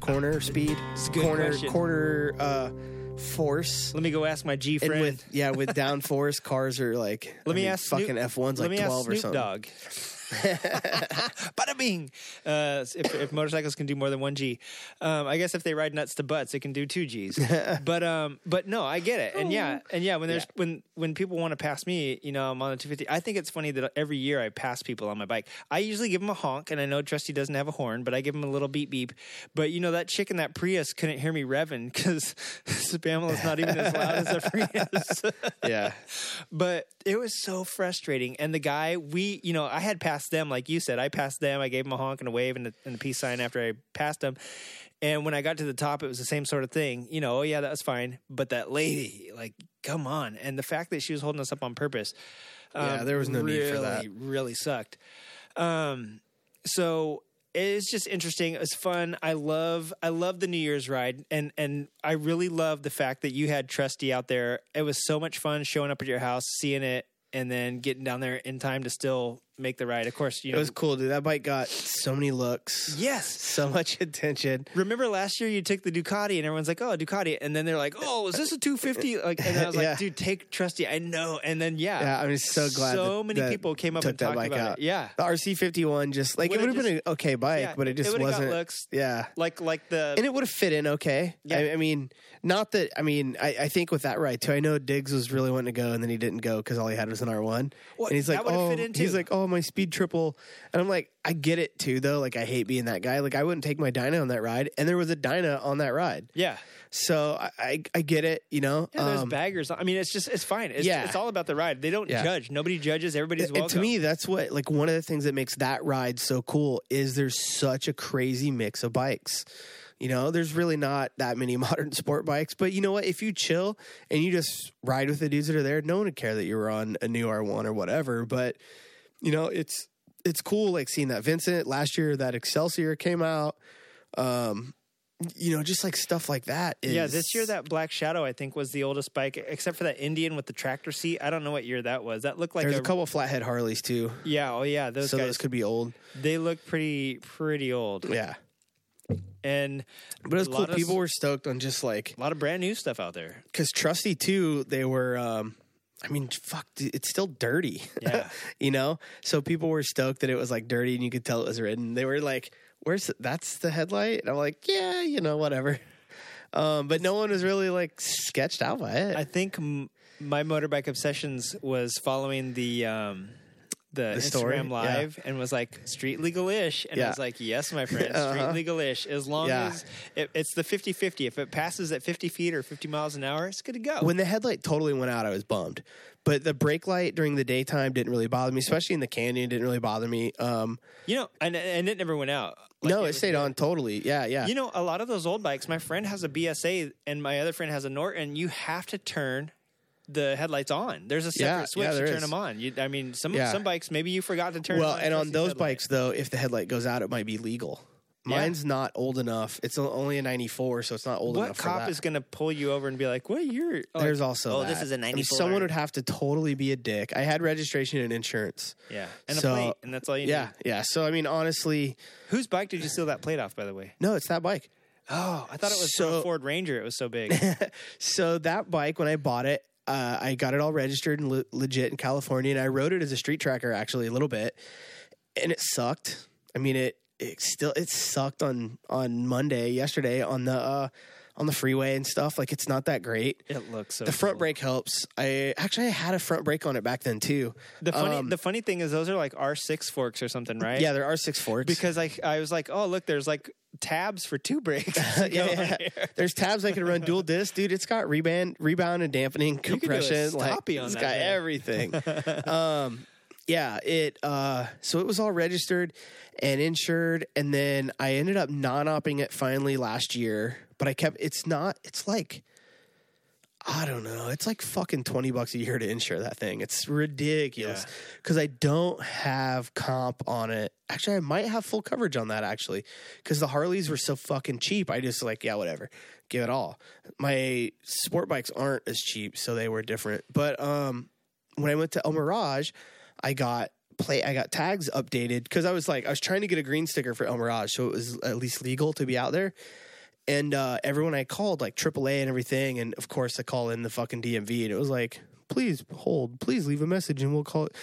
corner speed, a good corner question. quarter uh, force? Let me go ask my G And friend. with yeah, with down force, cars are like Let I me mean, ask fucking F ones Let like me ask twelve or something. Dogg. (laughs) Bada bing. Uh, if, if motorcycles can do more than one G, um, I guess if they ride nuts to butts, it can do two Gs. (laughs) but um, but no, I get it, and yeah, and yeah, when there's when when people want to pass me, you know, I'm on the 250. I think it's funny that every year I pass people on my bike. I usually give them a honk, and I know Trusty doesn't have a horn, but I give him a little beep beep. But you know that chick in that Prius couldn't hear me revving (laughs) because Spamela's not even as loud as a Prius Yeah, but it was so frustrating. And the guy, we, you know, I had passed them, like you said, I passed them. I gave them a honk and a wave and a, and a peace sign after I passed them. And when I got to the top, it was the same sort of thing. You know, oh yeah, that was fine. But that lady, like, come on. And the fact that she was holding us up on purpose, Yeah, there was no need for that. really, Really sucked. Um, so it's just interesting. It was fun. I love I love the New Year's ride and and I really love the fact that you had Trusty out there. It was so much fun showing up at your house, seeing it and then getting down there in time to still make the ride. Of course, you it was cool, dude. That bike got so many looks, yes. so much attention. Remember last year you took the Ducati and everyone's like, "Oh, Ducati," and then they're like, "Oh, is this a 250?" Like, and I was (laughs) like, Yeah. "Dude, take Trusty." I know. And then yeah, Yeah, I'm so glad. So that- many that people came up and that talked bike about out. it. Yeah, the RC51 just like Would've it would have been an okay bike, yeah, but it just would've wasn't. looks. Yeah, like like the and it would have fit in okay. Yeah. I, I mean, not that. I mean, I, I think with that ride too. I know Diggs was really wanting to go, and then he didn't go because all he had was an R one. Well, and he's oh, like, oh, fit in, he's like, oh, my speed triple, and I'm like, I get it too, though. Like, I hate being that guy. Like, I wouldn't take my Dyna on that ride, and there was a Dyna on that ride, yeah. so I, I, I get it. You know, Yeah, there's Um, baggers. I mean, it's just it's fine. It's, Yeah. it's all about the ride. They don't Yeah. judge. Nobody judges. Everybody's And welcome. to me, that's what like one of the things that makes that ride so cool is there's such a crazy mix of bikes. You know, there's really not that many (laughs) modern sport bikes, but you know what? If you chill and you just ride with the dudes that are there, no one would care that you were on a new R1 or whatever. But you know, it's it's cool like seeing that Vincent last year that Excelsior came out. Um, you know, just like stuff like that. Is, Yeah, this year that Black Shadow I think was the oldest bike, except for that Indian with the tractor seat. I don't know what year that was. That looked like there's a, a couple flathead Harleys too. Yeah, oh yeah, those so guys. those could be old. they look pretty pretty old. Yeah, and but it was cool. of People were stoked on just like a lot of brand new stuff out there. because Trusty too. They were. um I mean, fuck, it's still dirty. Yeah. (laughs) you know. So people were stoked that it was like dirty and you could tell it was written. They were like, "Where's the, that's the headlight?" And I'm like, "Yeah, you know, whatever." Um, but no one was really like sketched out by it. I think m- my motorbike obsessions was following the um, the, The story? Instagram live and was like street legal ish, and I was like, yes, my (laughs) friend, street Uh-huh. legal ish. As long Yeah. as it, it's the 50-50. If it passes at fifty feet or fifty miles an hour, it's good to go. when the headlight totally went out, I was bummed. But the brake light during the daytime didn't really bother me, especially in the canyon. Didn't really bother me. Um, you know, and and it never went out. Like, no, it was stayed there. on totally. Yeah, yeah. You know, a lot of those old bikes. My friend has a BSA, and my other friend has a Norton. You have to turn the headlights on. There's a separate Yeah, switch yeah, to turn is. them on. You, I mean, some Yeah. some bikes maybe you forgot to turn. well, on and on those headlight. bikes though, if the headlight goes out, it might be legal. Yeah. Mine's not old enough. It's only a '94, so it's not old what enough. for cop that. is going to pull you over and be like, "What you're?" Oh, There's also oh, that. this is a I mean, 94. someone would have to totally be a dick. I had registration and insurance. yeah, and So- a plate, and that's all you Yeah, need. yeah. So I mean, honestly, Whose bike did you steal that plate off? By the way. no, it's that bike. Oh, I thought it was from So- a Ford Ranger. It was so big. (laughs) So that bike, when I bought it, uh, I got it all registered and le- legit in California, and I rode it as a street tracker actually a little bit, and it sucked. I mean, it it still it sucked on on Monday yesterday on the uh, on the freeway and stuff. Like it's not that great. it looks so. The front cool. brake helps. I actually I had a front brake on it back then too. The funny, Um, the funny thing is, those are like R six forks or something, right? Yeah, there are R six forks. Because I, I was like, oh look, there's like tabs for two brakes. (laughs) yeah, yeah. (laughs) There's tabs I can run dual disc, dude. It's got rebound, rebound and dampening could do a compression. like it's that got thing. everything. (laughs) um, yeah, it. Uh, so it was all registered and insured, and then I ended up non-opping it finally last year. But I kept. It's not. It's like. I don't know. It's like fucking 20 bucks a year to insure that thing. It's ridiculous Yeah. because I don't have comp on it. Actually, I might have full coverage on that actually because the Harleys were so fucking cheap. I just like, yeah, whatever, give it all. My sport bikes aren't as cheap, so they were different. But um, when I went to El Mirage, I got play. I got tags updated because I was like, I was trying to get a green sticker for El Mirage, so it was at least legal to be out there. And uh, everyone I called, like AAA and everything, and of course I call in the fucking DMV, and it was like, please hold, please leave a message, and we'll call it.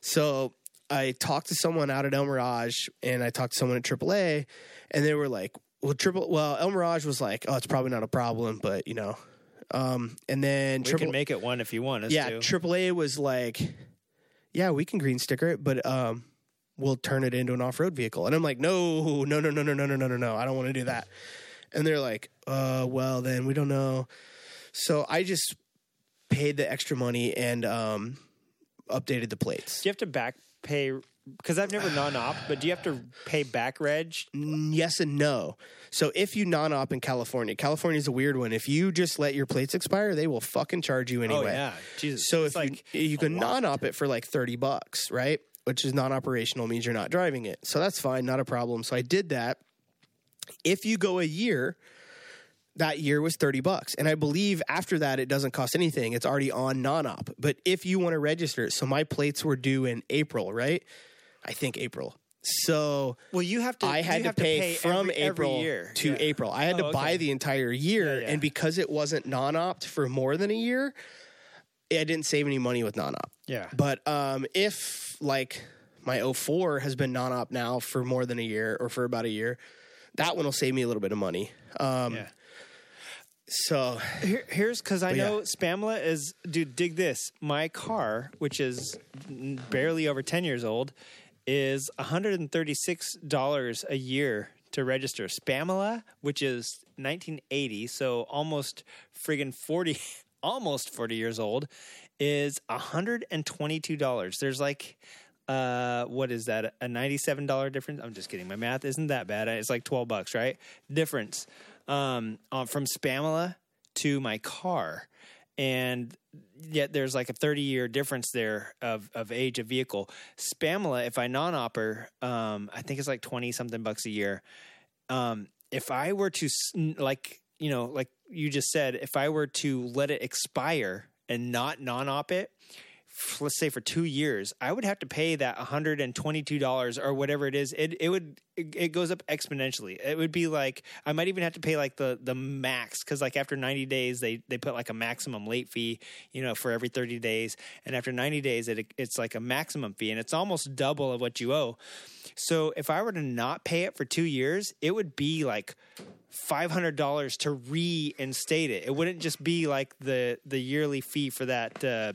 So I talked to someone out at El Mirage, and I talked to someone at AAA, and they were like, well, triple, well, El Mirage was like, oh, it's probably not a problem, but you know, um, and then we can make it one if you want us yeah, to. AAA was like, yeah, we can green sticker it, but um, we'll turn it into an off road vehicle. And I'm like, no, no, no, no, no, no, no, no, no, no. I don't want to do that. And they're like, uh, well, then we don't know. So I just paid the extra money and um, updated the plates. do you have to back pay? Because I've never non-op, (sighs) but do you have to pay back reg? Yes and no. So if you non-op in California, California's a weird one. If you just let your plates expire, they will fucking charge you anyway. Oh yeah, Jesus. So It's if like you, you can lot. non-op it for like 30 bucks, right? Which is non-operational means you're not driving it. So that's fine, not a problem. So I did that. If you go a year, that year was 30 bucks. And I believe after that it doesn't cost anything. It's already on non-op. But if you want to register it, so my plates were due in April, right? I think April. So well, you have to. I had to have pay, from every, every April year to Yeah. April. I had Oh, to okay. buy the entire year, Yeah, yeah. and because it wasn't non-opt for more than a year, I didn't save any money with non-op. Yeah. But um, if like my 04 has been non-op now for more than a year or for about a year, that one will save me a little bit of money. Um, Yeah. So Here, here's because I But yeah. know Spamla is, dude, dig this. My car, which is barely over 10 years old, is $136 a year to register. Spamla, which is 1980, so almost friggin' 40, (laughs) almost 40 years old, is $122. There's like, uh, what is that? A $97 difference? I'm just kidding. My math isn't that bad. It's like 12 bucks, right? Difference um, uh, from Spamla to my car. And yet there's like a 30 year difference there of, of age of vehicle. Spamla, if I non opper, um, I think it's like 20 something bucks a year. Um, if I were to like you know like you just said, if I were to let it expire and not non-op it, let's say for two years, I would have to pay that hundred and twenty-two dollars or whatever it is. It it would it, it goes up exponentially. It would be like I might even have to pay like the the max because like after ninety days they they put like a maximum late fee, you know, for every thirty days, and after ninety days it it's like a maximum fee, and it's almost double of what you owe. So if I were to not pay it for two years, it would be like five hundred dollars to reinstate it. It wouldn't just be like the the yearly fee for that. Uh,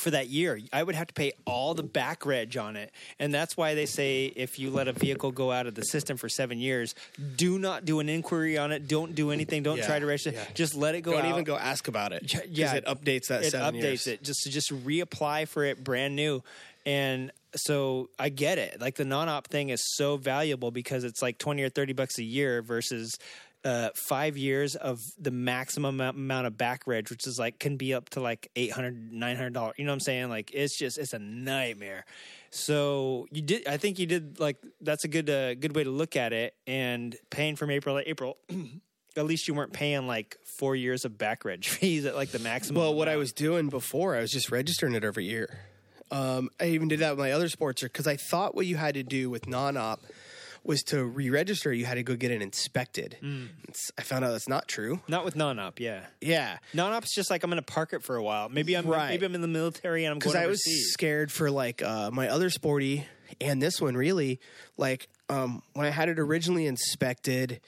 for that year, I would have to pay all the back reg on it. And that's why they say if you let a vehicle go out of the system for seven years, do not do an inquiry on it. Don't do anything. Don't Yeah, try to register. yeah. Just let it go Don't out. even go ask about it. Yeah, it updates that it seven updates years. it just to just reapply for it brand new and so i get it like the non-op thing is so valuable because it's like 20 or 30 bucks a year versus uh, five years of the maximum amount of back reg, which is like can be up to like 800 900 dollars. You know what I'm saying? Like it's just it's a nightmare. So you did. I think you did like that's a good uh, good way to look at it. And paying from April to April, (clears throat) at least you weren't paying like four years of back reg (laughs) fees at like the maximum. Well, what I was doing before, I was just registering it every year. Um, I even did that with my other sports because I thought what you had to do with non-op was to re-register. You had to go get it inspected. Mm. It's, I found out that's not true. not with non-op. Yeah, Yeah, non-op's just like I'm going to park it for a while. Maybe I'm Right. maybe I'm in the military and I'm because I was scared for like uh, my other sporty and this one really. Like um, when I had it originally inspected,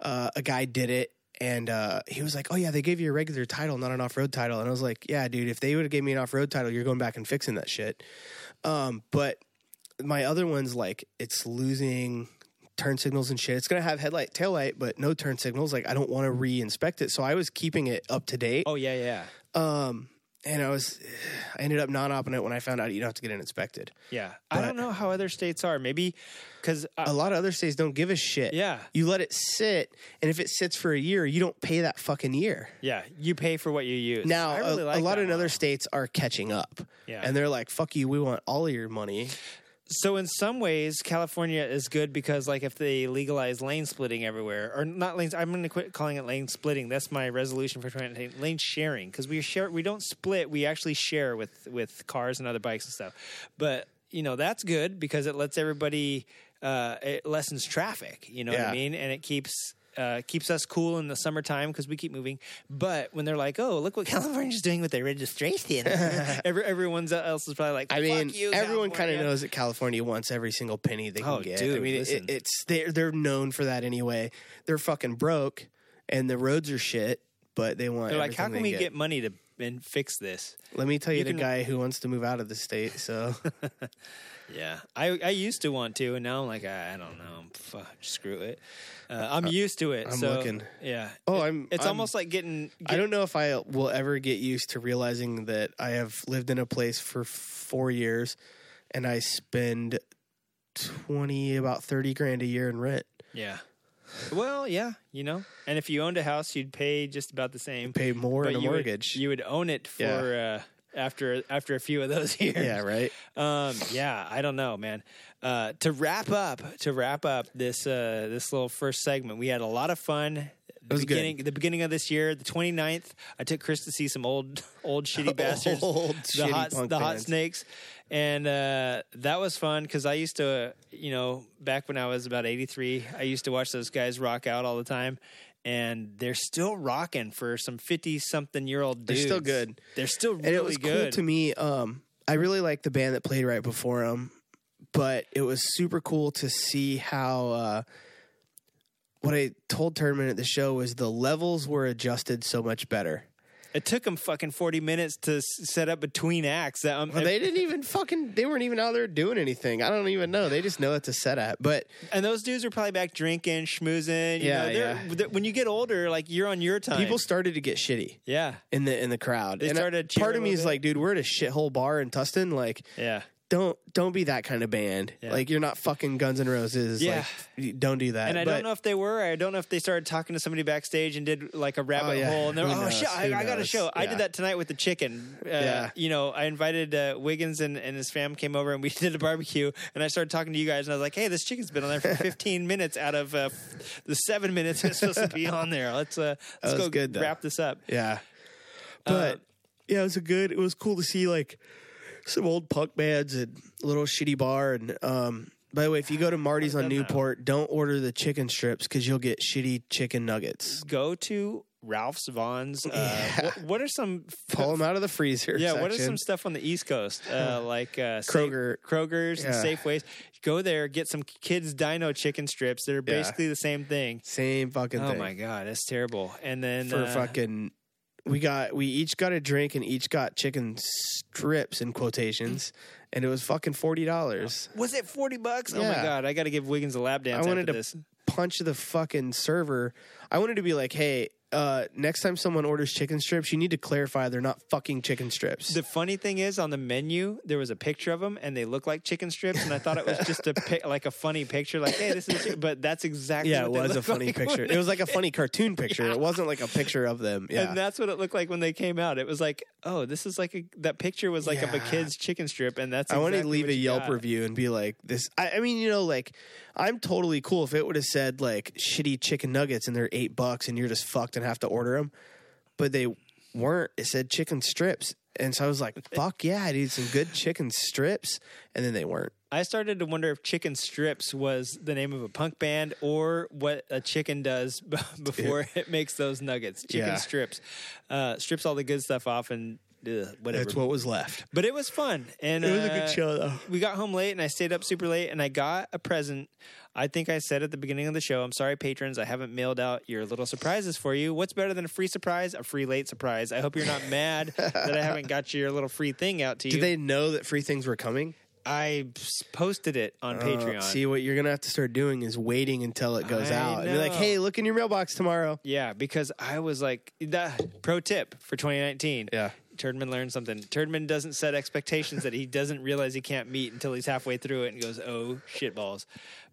uh, a guy did it. And uh, he was like, "Oh yeah, they gave you a regular title, not an off-road title." And I was like, "Yeah, dude, if they would have gave me an off-road title, you're going back and fixing that shit." Um, but my other one's like it's losing turn signals and shit. It's gonna have headlight, tail light, but no turn signals. Like I don't want to re-inspect it, so I was keeping it up to date. Oh yeah, yeah, Um, and I was, I ended up non-opping it when I found out you don't have to get it inspected. yeah. I don't know how other states are. Maybe because A lot of other states don't give a shit. Yeah. you let it sit, and if it sits for a year, you don't pay that fucking year. yeah, you pay for what you use. Now, I really a, like a lot of other states are catching up. Yeah. and they're like, "Fuck you, we want all of your money." So in some ways, California is good because, like, if they legalize lane splitting everywhere, or not lanes, I'm going to quit calling it lane splitting. That's my resolution for 2019. Lane sharing because we share, we don't split, we actually share with with cars and other bikes and stuff. But you know that's good because it lets everybody, uh, it lessens traffic. You know what I mean, and it keeps. Uh, keeps us cool in the summertime because we keep moving. But when they're like, "Oh, look what (laughs) California's doing with their registration," (laughs) every, everyone else is probably like, I mean, "Fuck you, everyone kind of knows that California wants every single penny they can Oh, get. I mean, it, it's they're they're known for that anyway. They're fucking broke, and the roads are shit, but they want. They're like, how can they we get money to and fix this? Let me tell you, you the can- guy who wants to move out of the state. So (laughs) Yeah, I I used to want to, and now I'm like, I, I don't know, fuck, screw it. Uh, I'm used to it. I'm so, looking. Yeah. Oh, I'm- It's I'm- almost like getting. I don't know if I will ever get used to realizing that I have lived in a place for four years, and I spend twenty about thirty grand a year in rent. Yeah. Well, yeah, you know, and if you owned a house, you'd pay just about the same. Pay more in a you would- mortgage. you would own it for uh, after after a few of those (laughs) years. yeah, right. Um, yeah, I don't know, man. Uh, to wrap up, to wrap up this uh, this little first segment, we had a lot of fun. The was good. beginning, the beginning of this year, the 29th, I took Chris to see some old, old shitty (laughs) bastards, Old the shitty hot, the hot snakes, and uh, that was fun because I used to, you know, back when I was about 83, I used to watch those guys rock out all the time. And they're still rocking for some fifty-something year old They're still good. They're still really and it was good cool to me. Um, I really liked the band that played right before them, but it was super cool to see how. Uh, what I told Turdman at the show was the levels were adjusted so much better. It took them fucking forty minutes to set up between acts. Um, Well, they (laughs) didn't even fucking. They weren't even out there doing anything. I don't even know. They just know it's a set at. But and those dudes are probably back drinking, schmoozing. You Yeah, know, they're, yeah. they're- when you get older, like you're on your time. people started to get shitty yeah, in the in the crowd. They and started cheering part of me is like, dude, we're at a shithole bar in Tustin. Like, yeah, don't don't be that kind of band. Yeah. Like you're not fucking Guns N' Roses. Yeah. Like, don't do that. And I But- don't know if they were. I don't know if they started talking to somebody backstage and did like a rabbit Oh, yeah. hole. And they're Who oh shit, I, I got a show. I did that tonight with the chicken. Uh, Yeah. You know, I invited uh, Wiggins and, and his fam came over and we (laughs) did a barbecue. And I started talking to you guys and I was like, hey, this chicken's been on there for (laughs) 15 minutes out of uh, the seven minutes it's supposed to be on there. Let's uh, (laughs) let's go good, though. wrap this up. Yeah. But Uh, yeah, it was a good. It was cool to see like some old punk bands and a little shitty bar. And um, by the way, if you go to Marty's on. Newport, don't order the chicken strips because you'll get shitty chicken nuggets. Go to Ralph's Vons. Uh, (laughs) what, what are some (laughs) Pull them out of the freezer. Yeah, what are some stuff on the East Coast? Uh, (laughs) like uh, Sa- Kroger. Kroger's, and Safeways. Go there, get some kids' Dino chicken strips that are Yeah. basically the same thing. Same fucking Oh thing. my god, that's terrible. And then For uh, fucking, we got we each got a drink and each got chicken strips in quotations, and it was fucking forty dollars. was it forty bucks? Oh my Yeah. god, I got to give Wiggins a lap dance I wanted after to this. punch the fucking server. I wanted to be like, hey, uh, next time someone orders chicken strips, you need to clarify they're not fucking chicken strips. The funny thing is, on the menu there was a picture of them, and they look like chicken strips. And I thought it was just a pic- like a funny picture, like, "Hey, this is." Chicken. But that's exactly yeah, what it was a funny like picture. It was like a funny cartoon picture. (laughs) It wasn't like a picture of them. Yeah. And that's what it looked like when they came out. It was like, oh, this is like a that picture was like of a kid's chicken strip, and that's. I want to leave a Yelp got. review and be like, this. I, I mean, you know, like, I'm totally cool if it would have said like shitty chicken nuggets and they're eight bucks and you're just fucked and have to order them. But they weren't. It said chicken strips. And so I was like, (laughs) fuck yeah, I need some good chicken strips. And then they weren't. I started to wonder if Chicken Strips was the name of a punk band or what a chicken does (laughs) before it makes those nuggets. Chicken Yeah. Strips uh, strips all the good stuff off and ugh, whatever. That's what was left. but it was fun, and It was a uh, good show, though. we got home late and I stayed up super late and I got a present. I think I said at the beginning of the show, I'm sorry, patrons, I haven't mailed out your little surprises for you. What's better than a free surprise? A free late surprise. I hope you're not mad that I haven't got your little free thing out to you. Did they know that free things were coming? I posted it on Uh, Patreon. see, what you're gonna have to start doing is waiting until it goes I out. And be like, hey, look in your mailbox tomorrow. Yeah, because I was like, that pro tip for 2019. Yeah. Turdman learned something. Turdman doesn't set expectations that he doesn't realize he can't meet until he's halfway through it and goes, oh, shitballs.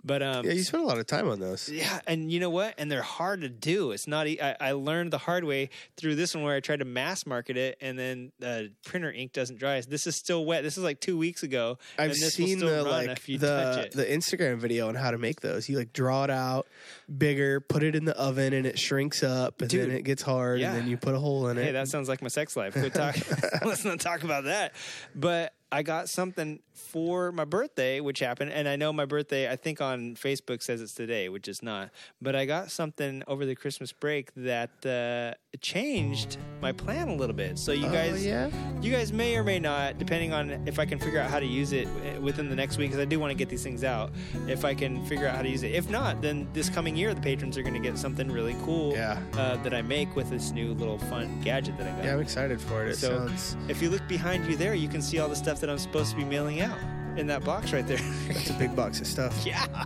But um, Yeah, you spent a lot of time on those. Yeah, and you know what? And they're hard to do. It's not. e- I, I learned the hard way through this one where I tried to mass market it, and then the printer ink doesn't dry. This is still wet. This is like two weeks ago. I've seen the run like if you touch the it. the Instagram video on how to make those. You like draw it out bigger, put it in the oven, and it shrinks up, and Dude, then it gets hard, yeah. and then you put a hole in it. Hey, that sounds like my sex life. Talk. (laughs) (laughs) Let's not talk about that. But I got something for my birthday, which happened, and I know my birthday. I think on Facebook says it's today, which is not. But I got something over the Christmas break that uh, changed my plan a little bit. So you Oh, guys, yeah? you guys may or may not, depending on if I can figure out how to use it uh, within the next week, because I do want to get these things out. If I can figure out how to use it, if not, then this coming year the patrons are going to get something really cool Yeah. uh, that I make with this new little fun gadget that I got. yeah, I'm excited for it. It So- sounds If you look behind you there, you can see all the stuff that I'm supposed to be mailing out in that box right there. (laughs) it's a big (laughs) box of stuff. yeah.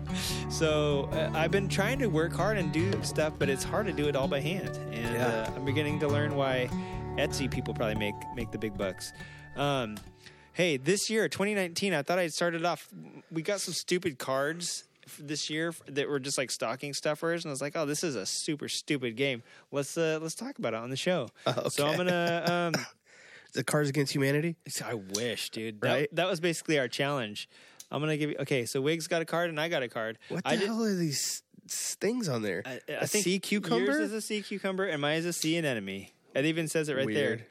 So uh, I've been trying to work hard and do stuff, but it's hard to do it all by hand. And Yeah. uh, I'm beginning to learn why Etsy people probably make make the big bucks. Um, hey, this year, 2019, I thought I'd started off. We got some stupid cards this year that were just like stocking stuffers, and I was like, "Oh, this is a super stupid game. Let's uh, let's talk about it on the show." So I'm gonna. Um, (laughs) The Cards Against Humanity. I wish, dude. That, Right? that was basically our challenge. I'm gonna give you. Okay, so Wiggs got a card and I got a card. What the I did- hell are these things on there? I, A I think sea cucumber? Yours is a sea cucumber, and mine is a sea anemone. It even says it right Weird.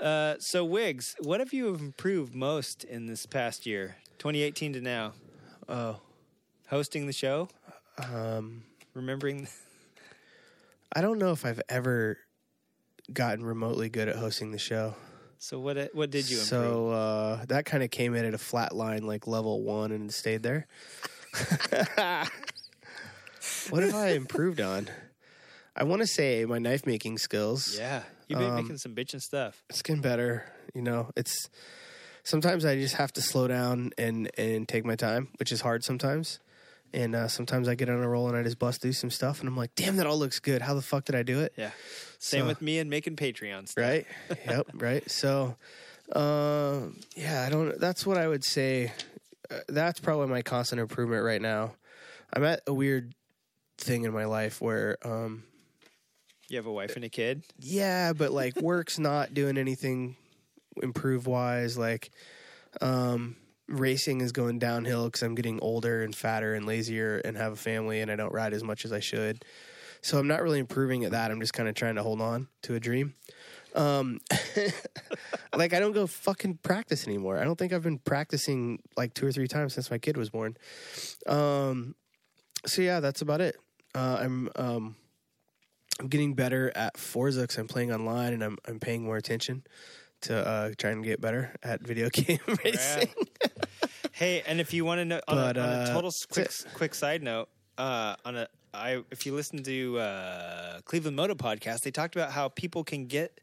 there. Uh, so Wiggs, what have you improved most in this past year, 2018 to now? Oh, Hosting the show, um, remembering. (laughs) I don't know if I've ever gotten remotely good at hosting the show. So what? What did you improve? So uh, that kind of came in at a flat line, like level one, and stayed there. (laughs) what have I improved on? I want to say my knife making skills. yeah, you've been Um, making some bitching stuff. It's getting better. You know, it's sometimes I just have to slow down and and take my time, which is hard sometimes. And uh, sometimes I get on a roll and I just bust through some stuff, and I'm like, "Damn, that all looks good. How the fuck did I do it?" Yeah. Same So- with me and making Patreon stuff. Right? (laughs) yep. Right. So, Uh, yeah, I don't. That's what I would say. Uh, that's probably my constant improvement right now. I'm at a weird thing in my life where, um, You have a wife and a kid. yeah, but like (laughs) work's not doing anything improve wise. Like, um, racing is going downhill because I'm getting older and fatter and lazier and have a family and I don't ride as much as I should. So I'm not really improving at that. I'm just kind of trying to hold on to a dream. Um, (laughs) like I don't go fucking practice anymore. I don't think I've been practicing like two or three times since my kid was born. Um, so yeah, that's about it. Uh, I'm um, I'm getting better at Forza because I'm playing online and I'm I'm paying more attention to uh, trying to get better at video (laughs) game racing. (laughs) Hey, and if you want to know, on, But, a, on a uh, total s- quick that's quick side note, uh, on a I if you listen to uh, Cleveland Moto podcast, they talked about how people can get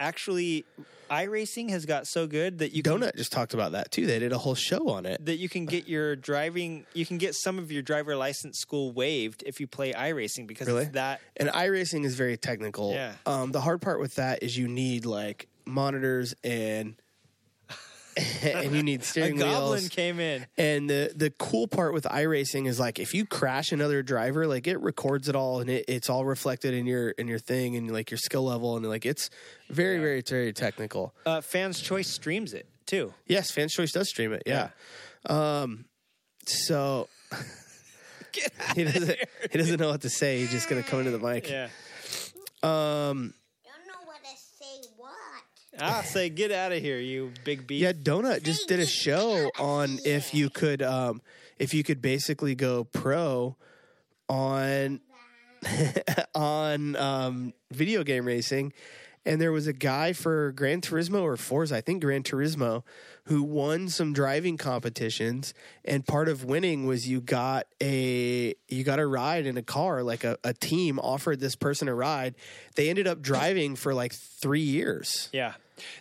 actually iRacing has got so good that you can Donut just talked about that too. They did a whole show on it. that you can get your driving you can get some of your driver license school waived if you play iRacing because Really? it's that And iRacing is very technical. Yeah. Um, the hard part with that is you need like monitors and (laughs) and you need a steering goblin wheels. came in. And the the cool part with iRacing is like if you crash another driver, like it records it all and it, it's all reflected in your in your thing and like your skill level and like it's very very very technical. Uh, Fans Choice streams it too. Yes, Fans Choice does stream it. Yeah. Um. So (laughs) (laughs) he doesn't he doesn't know what to say. He's just gonna come into the mic. Yeah. Um. Don't know what to say what. I say get out of here, you big beef. Yeah, Donut just did a show on if you could um if you could basically go pro on (laughs) on um video game racing and there was a guy for Gran Turismo or Forza, I think Gran Turismo, who won some driving competitions and part of winning was you got a you got a ride in a car like a, a team offered this person a ride. They ended up driving for like 3 years Yeah.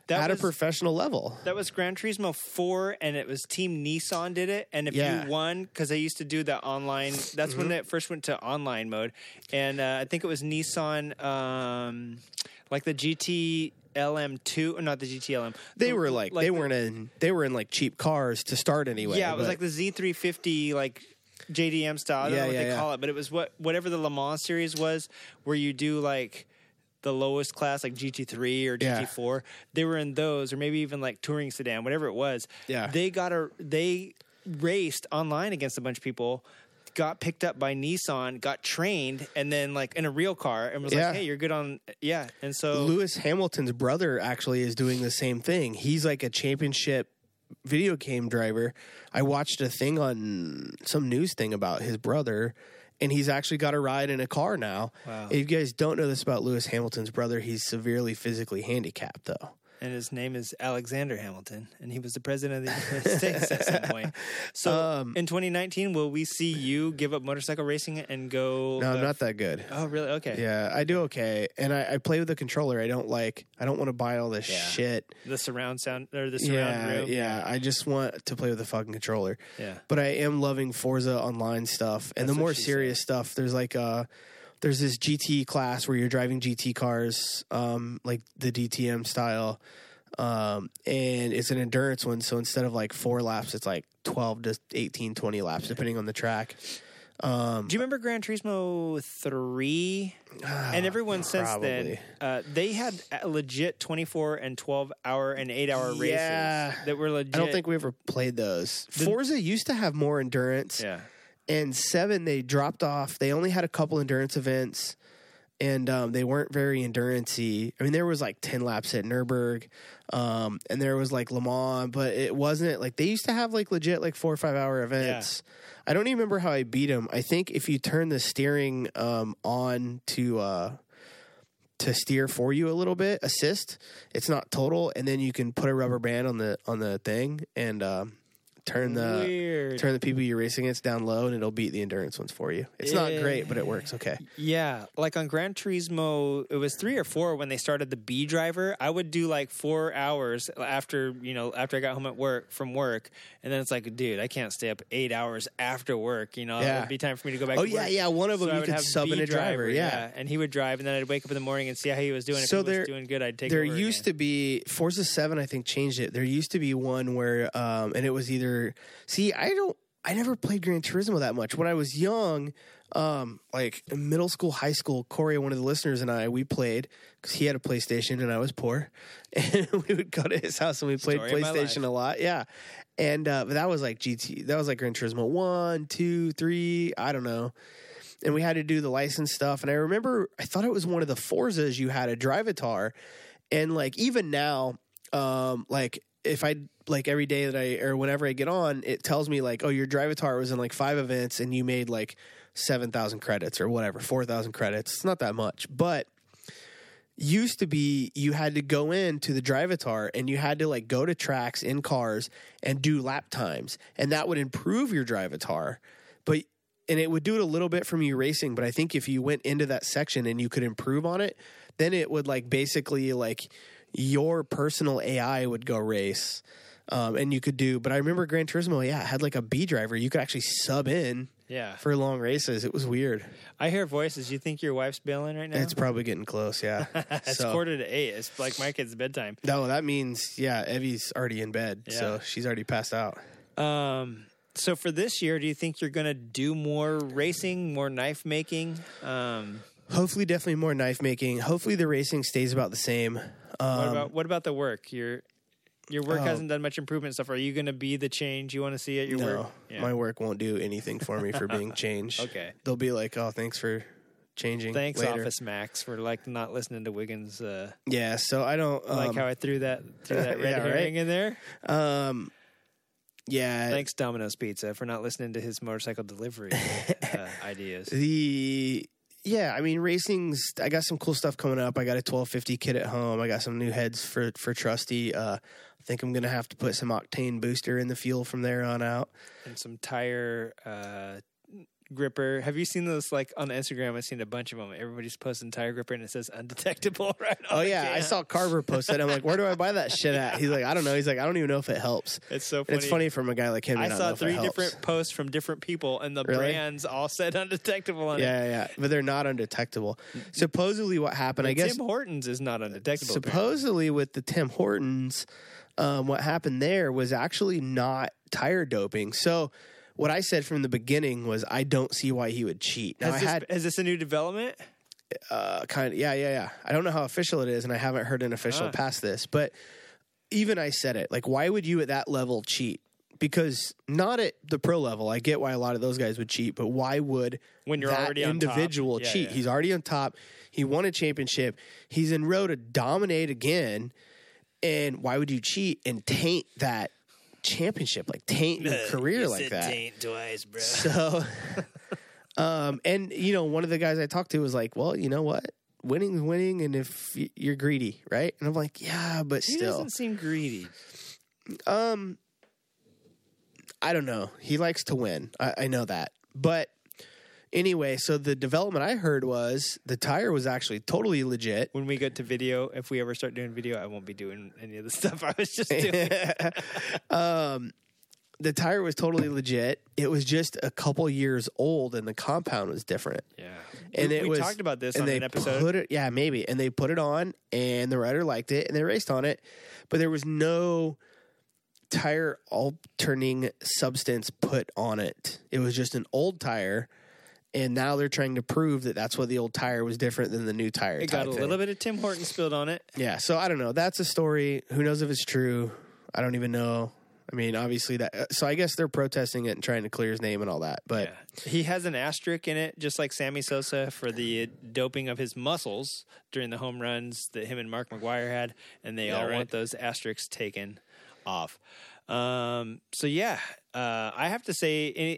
That at was, a professional level. That was Gran Turismo 4, and it was Team Nissan did it. And if Yeah. Mm-hmm. you won, because I used to do the online, that's when it first went to online mode. And uh, I think it was Nissan, um, like the GT LM2, or not the GT LM. They The- were like, they the- weren't in they were in like cheap cars to start anyway. Yeah, it was but- like the Z350, like JDM style. I don't Yeah, know what yeah, they yeah. call it, but it was what whatever the Le Mans series was, where you do like the lowest class, like GT3 or GT4. They were in those, or maybe even like touring sedan, whatever it was. Yeah. they got a they raced online against a bunch of people. Got picked up by Nissan, got trained, and then like in a real car, and was Yeah. like, "Hey, you're good on yeah." And so Lewis Hamilton's brother actually is doing the same thing. He's like a championship video game driver. I watched a thing on some news thing about his brother and he's actually got a ride in a car now. Wow. If you guys don't know this about Lewis Hamilton's brother, he's severely physically handicapped though. And his name is Alexander Hamilton, and he was the president of the United (laughs) States at some point. So Um, in 2019, will we see you give up motorcycle racing and go? No, I'm not that good. Oh, really? Okay. Yeah, I do okay. And I, I play with the controller. I don't like I don't want to buy all this Yeah. shit. The surround sound or the surround Yeah, room. yeah. I just want to play with the fucking controller. Yeah. But I am loving Forza Online stuff, and That's the more serious stuff. There's like uh there's this GT class where you're driving GT cars, um, like the DTM style, um, and it's an endurance one. So instead of like four laps, it's like 12 to 18, 20 laps, depending on the track. Um, Do you remember Gran Turismo three? and everyone since then, uh, they had legit 24 and 12 hour and 8 hour Yeah. races that were legit. I don't think we ever played those. Forza used to have more endurance. Yeah. And seven they dropped off. They only had a couple endurance events, and um, they weren't very endurancey. I mean, there was like ten laps at Nurburg, um, and there was like Le Mans, but it wasn't like they used to have like legit like four or five hour events. I don't even remember how I beat them. I think if you turn the steering um, on to uh, to steer for you a little bit, assist, it's not total, and then you can put a rubber band on the on the thing and. Um, turn the Weird. turn the people you're racing against down low, and it'll beat the endurance ones for you. It's not Yeah. great, but it works okay. Yeah, like on Gran Turismo, it was three or four when they started the B driver. I would do like four hours after you know after I got home at work from work, and then it's like, dude, I can't stay up eight hours after work. You know, Yeah. it'd be time for me to go back. Oh to yeah, work. yeah. One of them I you would could have sub in B a driver. Yeah. and he would drive, and then I'd wake up in the morning and see how he was doing. If So he there- was doing good, I'd take. there used to be Forza Seven. I think changed it. There used to be one where, um, and it was either. See, I don't. I never played Gran Turismo that much when I was young. Um, like in middle school, high school, Corey, one of the listeners, and I, we played because he had a PlayStation and I was poor, (laughs) and we would go to his house and we played Story PlayStation a lot. Yeah, and uh, but that was like GT. That was like Gran Turismo one, two, three. I don't know. And we had to do the license stuff. And I remember, I thought it was one of the Forzas you had to drive a Drivatar, and like even now, um, like if I like every day that I or whenever I get on, it tells me like, oh, your Drivatar was in like five events and you made like seven thousand credits or whatever, four thousand credits. It's not that much, but used to be you had to go into the Drivatar and you had to like go to tracks in cars and do lap times, and that would improve your Drivatar, but. And it would do it a little bit from you racing, but I think if you went into that section and you could improve on it, then it would like basically like your personal AI would go race. Um, and you could do, but I remember Gran Turismo, yeah, had like a B driver. You could actually sub in Yeah, for long races. It was weird. I hear voices. You think your wife's bailing right now? It's probably getting close, yeah. (laughs) it's so, quarter to eight. It's like my kid's bedtime. no, that means, yeah, Evie's already in bed. So she's already passed out. Um, so for this year, do you think you're going to do more racing, more knife making? Um, Hopefully, definitely more knife making. Hopefully, the racing stays about the same. Um, what about what about the work? Your your work Oh. hasn't done much improvement stuff. Are you going to be the change you want to see at your no, work? Yeah. my work won't do anything for me for being (laughs) changed. Okay. They'll be like, oh, thanks for changing. Thanks, later. Office Max, for like not listening to Wiggins. Uh, Yeah, so I don't I like um, how I threw that threw that (laughs) red Yeah, right? herring in there. um yeah, Thanks, Domino's Pizza, for not listening to his motorcycle delivery uh, (laughs) ideas. the yeah, I mean racing's I got some cool stuff coming up. I got a 1250 kit at home. I got some new heads for for Trusty. Uh I think I'm to have to put some octane booster in the fuel from there on out. and some tire uh, gripper. Have you seen those? Like on Instagram, I've seen a bunch of them. Everybody's posting tire gripper, and it says undetectable (laughs) right. Oh yeah, I saw Carver post that. I'm like, where do I buy that shit at? He's like, I don't know. He's like, I don't even know if it helps. It's so funny. It's funny from a guy like him. I saw three different posts from different people, and the Really? brands all said (laughs) undetectable on it. Yeah, yeah, but they're not undetectable. Supposedly, what happened? I guess Tim Hortons is not undetectable. apparently. supposedly with the Tim Hortons, um, what happened there was actually not tire doping. So what I said from the beginning was I don't see why he would cheat. Now Has I this, had is this a new development? uh, kind of yeah, yeah, yeah. I don't know how official it is, and I haven't heard an official Ah. past this, but even I said it like, why would you at that level cheat? Because not at the pro level, I get why a lot of those guys would cheat, but why would When you're that already on top. individual Yeah, cheat? yeah. He's already on top. He won a championship. He's in row to dominate again. And why would you cheat and taint that championship? Like taint your (laughs) career like that. twice, bro. So, (laughs) um, and you know, one of the guys I talked to was like, "Well, you know what? Winning is winning, and if you're greedy, right?" And I'm like, "Yeah, but He still, doesn't seem greedy. um, I don't know. He likes to win. I, I know that, but." Anyway, so the development I heard was the tire was actually totally legit. When we get to video, if we ever start doing video, I won't be doing any of the (laughs) stuff I was just doing. (laughs) um, the tire was totally legit. It was just a couple years old, and the compound was different. yeah, and we, it we was talked about this and on they an episode. Put it, yeah, maybe. And they put it on, and the rider liked it, and they raced on it, but there was no tire alternating substance put on it. It was just an old tire, and now they're trying to prove that that's why the old tire was different than the new tire. it got a thing. little bit of Tim Horton spilled on it. Yeah, so I don't know. That's a story. Who knows if it's true? I don't even know. I mean, obviously that. uh, So I guess they're protesting it and trying to clear his name and all that. But Yeah. He has an asterisk in it, just like Sammy Sosa for the doping of his muscles during the home runs that him and Mark McGwire had, and they Yeah, all right. want those asterisks taken off. Um, so yeah, uh, I have to say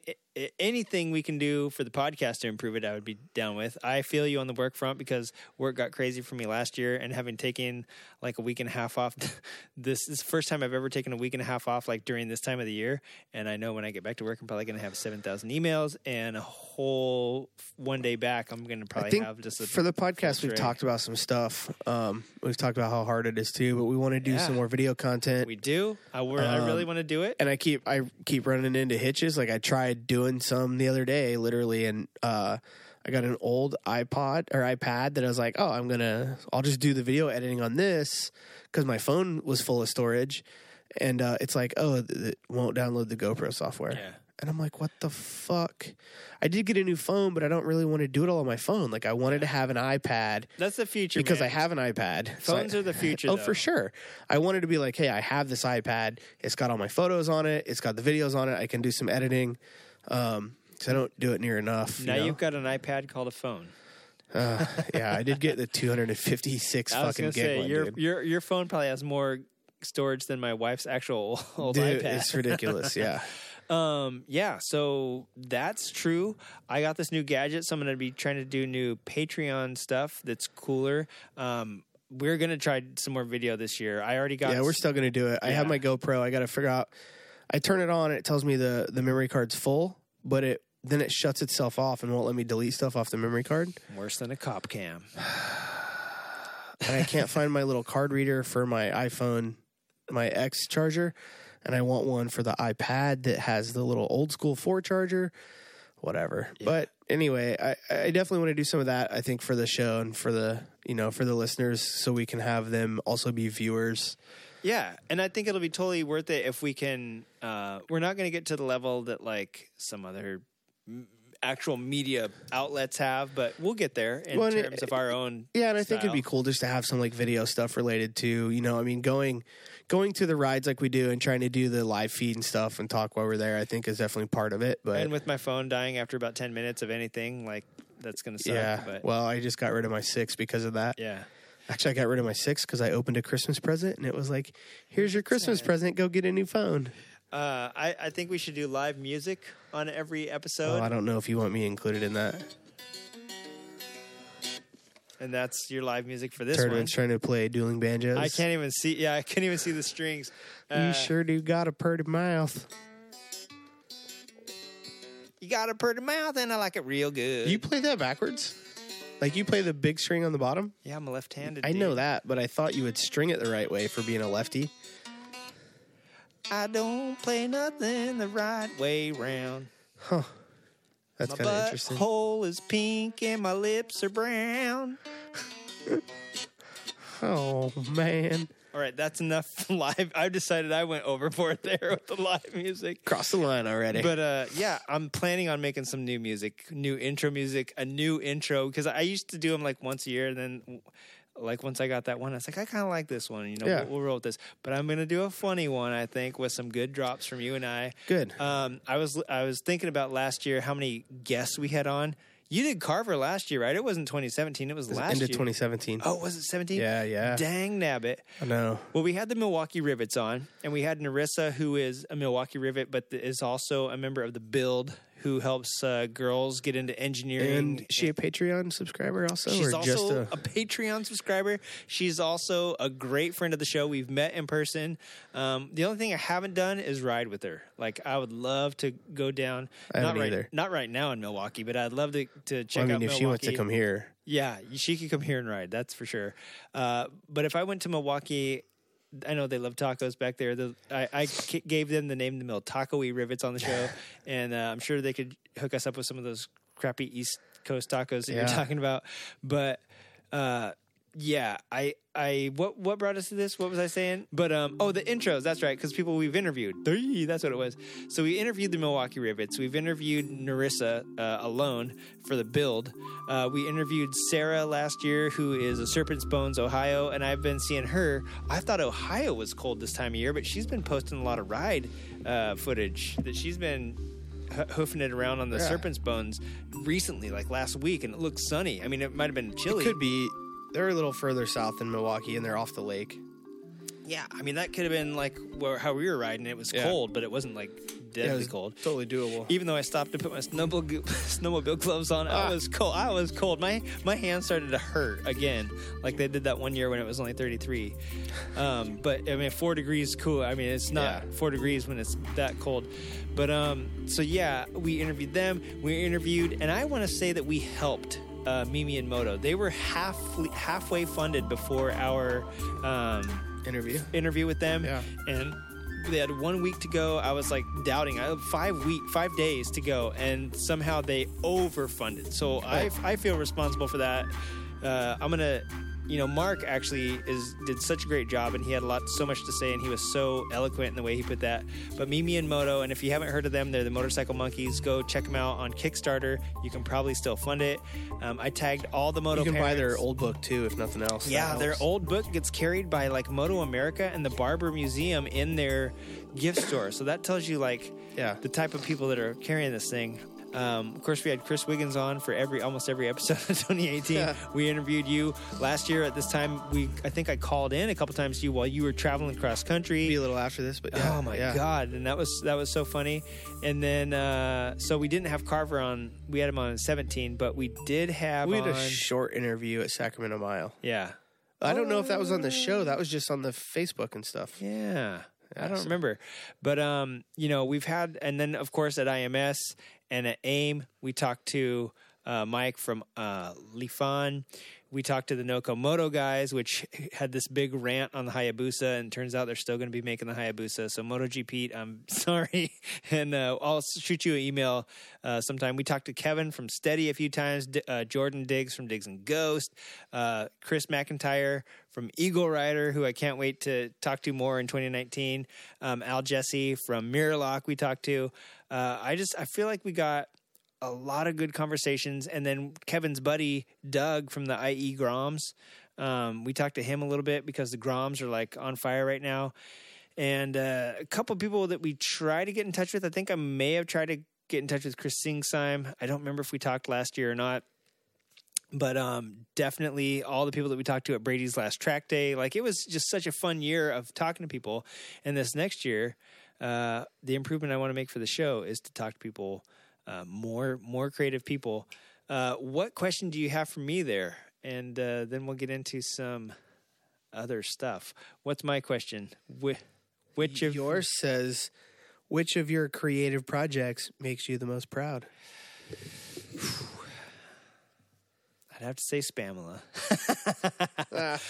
anything we can do for the podcast to improve it, I would be down with. I feel you on the work front because work got crazy for me last year, and having taken like a week and a half off, (laughs) this is the first time I've ever taken a week and a half off like during this time of the year. And I know when I get back to work, I'm probably going to have seven thousand emails and a whole one day back. I'm going to probably have just a, for the podcast, we've talked about some stuff. Um, we've talked about how hard it is too, but we want to do Yeah. some more video content. we do. I, wor- I Um, really want to do it. and I keep I keep running into hitches. Like I tried doing some the other day, literally, and uh, I got an old iPod or iPad that I was like, oh, I'm gonna I'll just do the video editing on this because my phone was full of storage, and uh, it's like, oh, th- it won't download the GoPro software. Yeah. And I'm like, what the fuck? I did get a new phone, but I don't really want to do it all on my phone. Like, I wanted to have an iPad That's the future because man. I have an iPad. So Phones I- are the future, (laughs) Oh, though. for sure. I wanted to be like, hey, I have this iPad. It's got all my photos on it. It's got the videos on it. I can do some editing. Um, so I don't do it near enough. you Now know? you've got an iPad called a phone. Uh, yeah, I did get the 256 (laughs) I was fucking gonna gig say one, your dude. your your phone probably has more storage than my wife's actual (laughs) old Dude, iPad. it's ridiculous. Yeah. (laughs) Um, yeah, so that's true. I got this new gadget, so I'm going to be trying to do new Patreon stuff that's cooler. Um, we're going to try some more video this year. I already got. yeah, we're still going to do it. I have my GoPro. I got to figure out. I turn it on. And it tells me the the memory card's full, but it then it shuts itself off and won't let me delete stuff off the memory card. worse than a cop cam. (sighs) and I can't find my little card reader for my iPhone, my X charger, and I want one for the iPad that has the little old school four charger. Whatever. But anyway, I, I definitely want to do some of that. I think for the show and for the you know for the listeners, so we can have them also be viewers. Yeah, and I think it'll be totally worth it if we can. Uh, we're not going to get to the level that like some other m- actual media outlets have, but we'll get there in Well, and it- terms of our own. Yeah, and I think it'd be cool just to have some like video stuff related to you know I mean going going to the rides like we do and trying to do the live feed and stuff and talk while we're there. I think is definitely part of it. But And with my phone dying after about ten minutes of anything, like that's going to suck. yeah, but well, I just got rid of my six because of that. yeah. Actually, I got rid of my six because I opened a Christmas present and it was like, "Here's your Christmas present. Go get a new phone." Uh, I, I think we should do live music on every Oh, episode, I don't know if you want me included in that. and that's your live music for this Turdman's trying to play dueling banjos. I can't even see. Yeah, I can't even see the strings. Uh, You sure do got a pretty mouth. You got a pretty mouth, and I like it real good. You play that backwards? Like you play the big string on the bottom? yeah, I'm a left-handed. I know that, but I thought you would string it the right way for being a lefty. I don't play nothing the right way round. Huh. That's kind of interesting. My butthole is pink and my lips are brown. (laughs) Oh man, All right, that's enough (laughs) live. I've decided I went overboard (laughs) there with the live music. cross the line already. But uh, yeah, I'm planning on making some new music, new intro music, a new intro because I used to do them like once a year. And then, like once I got that one, I was like, I kind of like this one. You know, Yeah. we'll, we'll roll with this. But I'm gonna do a funny one, I think, with some good drops from you and I. Good. Um, I was I was thinking about last year how many guests we had on. You did Carver last year, right? It wasn't 2017. It was last Into year. 2017. Oh, was it 17? Yeah, yeah. Dang nabbit. I know. Well, we had the Milwaukee Rivets on, and we had Narissa, who is a Milwaukee Rivet, but is also a member of the Build, who helps uh, girls get into engineering. And she a Patreon subscriber also, She's or also just a? a Patreon subscriber. She's also a great friend of the show. We've met in person. Um, the only thing I haven't done is ride with her. Like I would love to go down. I not right, either. not right now in Milwaukee, but I'd love to to check I mean, out if Milwaukee. she wants to come here, Yeah, she could come here and ride. That's for sure. Uh, but if I went to Milwaukee, I know they love tacos back there. The, I, I k- gave them the name the mill Taco E Rivets on the show, and uh, I'm sure they could hook us up with some of those crappy East Coast tacos that you're talking about. But uh, yeah, I I what what brought us to this? What was I saying? But um oh the intros, that's right, because people we've interviewed. Three, that's what it was. So we interviewed the Milwaukee Rivets. We've interviewed Narissa uh, alone for the build. Uh, we interviewed Sarah last year, who is a Serpent's Bones, Ohio, and I've been seeing her. I thought Ohio was cold this time of year, but she's been posting a lot of ride uh, footage that she's been hoofing it around on the Yeah. Serpent's Bones recently, like last week, and it looks sunny. I mean, it might have been chilly. it could be. They're a little further south than Milwaukee, and they're off the lake. Yeah. I mean, that could have been like where, how we were riding. It was Yeah. cold, but it wasn't like Yeah, it deadly was cold. Totally doable. Even though I stopped to put my snowmobile (laughs) snowmobile gloves on, I Ah. was cold. I was cold. My my hands started to hurt again, like they did that one year when it was only 33. Um, but I mean, four degrees cool. I mean, it's not Yeah. four degrees when it's that cold. But um, so yeah, we interviewed them. We interviewed, and I want to say that we helped. Uh, Mimi and Moto. They were half halfway funded before our um, Interview. interview with them, Yeah. and they had one week to go. I was like doubting. I had five week, five days to go, and somehow they overfunded. So I, I feel responsible for that. Uh, I'm gonna, you know, Mark actually is did such a great job, and he had a lot, so much to say, and he was so eloquent in the way he put that. But Mimi and Moto, and if you haven't heard of them, they're the Motorcycle Monkeys. Go check them out on Kickstarter. You can probably still fund it. Um, I tagged all the Moto. You can buy their old book too, if nothing else. Yeah, their old book gets carried by like Moto America and the Barber Museum in their gift store. So that tells you like Yeah. the type of people that are carrying this thing. Um, of course, we had Chris Wiggins on for every almost every episode of (laughs) 2018. Yeah. We interviewed you last year at this time. We I think I called in a couple times to you while you were traveling cross country. Be a little after this, but yeah. oh my yeah. god! And that was that was so funny. And then uh, so we didn't have Carver on. We had him on 17, but we did have We had on. a short interview at Sacramento Mile. yeah. I don't know if that was on the show. That was just on the Facebook and stuff. Yeah. I don't remember. But um, you know, we've had and then of course at IMS and at AIM, we talked to uh, Mike from uh Lifan. We talked to the Nokomoto guys, which (laughs) had this big rant on the Hayabusa, and turns out they're still going to be making the Hayabusa. So MotoGP, I'm (laughs) sorry, and uh, I'll shoot you an email uh, sometime. We talked to Kevin from Steady a few times, D- uh, Jordan Diggs from Diggs and Ghost, uh, Chris McIntyre from Eagle Rider, who I can't wait to talk to more in 2019. Um, Al Jesse from Mirrorlock, we talked to. Uh, I just I feel like we got a lot of good conversations. And then Kevin's buddy Doug from the IE Groms, um, we talked to him a little bit because the Groms are like on fire right now. And uh, a couple people that we try to get in touch with. I think I may have tried to get in touch with Chris Singsheim. I don't remember if we talked last year or not. But um, definitely all the people that we talked to at Brady's last track day, like it was just such a fun year of talking to people. And this next year, uh, the improvement I want to make for the show is to talk to people uh, more more creative people. Uh, what question do you have for me there? And uh, then we'll get into some other stuff. What's my question? Which, which of Yours says, which of your creative projects makes you the most proud? (sighs) I'd have to say Spamla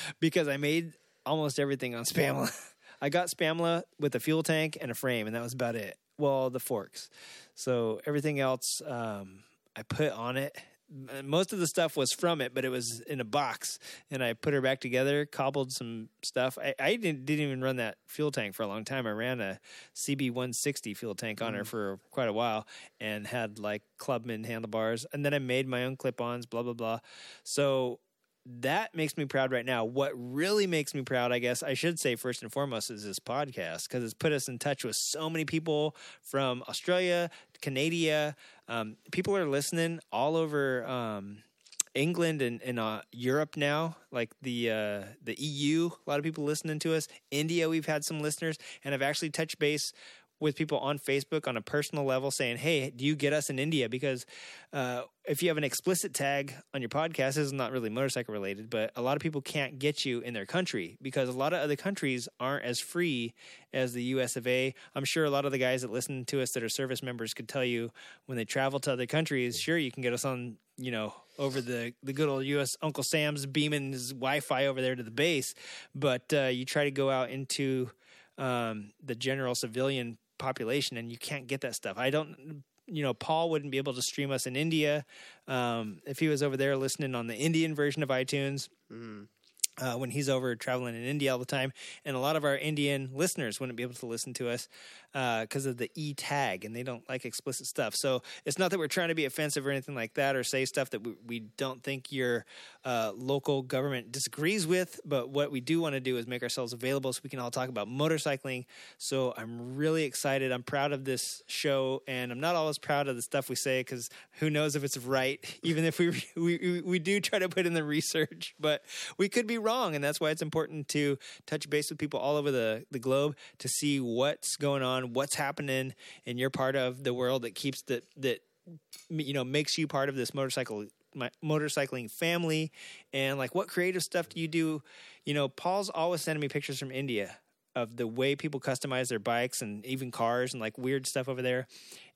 (laughs) because I made almost everything on Spamla. (laughs) I got Spamla with a fuel tank and a frame, and that was about it. Well, the forks. So everything else um, I put on it. Most of the stuff was from it, but it was in a box, and I put her back together, cobbled some stuff. I, I didn't, didn't even run that fuel tank for a long time. I ran a CB 160 fuel tank on her for quite a while, and had like Clubman handlebars, and then I made my own clip-ons. Blah blah blah. So that makes me proud right now. What really makes me proud, I guess I should say first and foremost, is this podcast because it's put us in touch with so many people from Australia, Canada. Um, people are listening all over um, England and, and uh, Europe now, like the uh, the EU. A lot of people listening to us. India, we've had some listeners, and I've actually touched base with people on Facebook on a personal level saying, "Hey, do you get us in India?" Because uh, if you have an explicit tag on your podcast, this is not really motorcycle related, but a lot of people can't get you in their country because a lot of other countries aren't as free as the U.S. of A. I'm sure a lot of the guys that listen to us that are service members could tell you when they travel to other countries, sure you can get us on, you know, over the the good old U.S. Uncle Sam's beaming his Wi-Fi over there to the base, but uh, you try to go out into um, the general civilian population and you can't get that stuff. I don't you know, Paul wouldn't be able to stream us in India um, if he was over there listening on the Indian version of iTunes. Uh, when he's over traveling in India all the time, and a lot of our Indian listeners wouldn't be able to listen to us. Because of the e tag, and they don't like explicit stuff. So it's not that we're trying to be offensive or anything like that, or say stuff that we, we don't think your uh, local government disagrees with. But what we do want to do is make ourselves available so we can all talk about motorcycling. So I'm really excited. I'm proud of this show, and I'm not always proud of the stuff we say because who knows if it's right, (laughs) even if we, we we do try to put in the research, but we could be wrong, and that's why it's important to touch base with people all over the the globe to see what's going on, what's happening in your part of the world that keeps that that you know makes you part of this motorcycle my motorcycling family. And like what creative stuff do you do? You know paul's always sending me pictures from india of the way people customize their bikes and even cars and like weird stuff over there.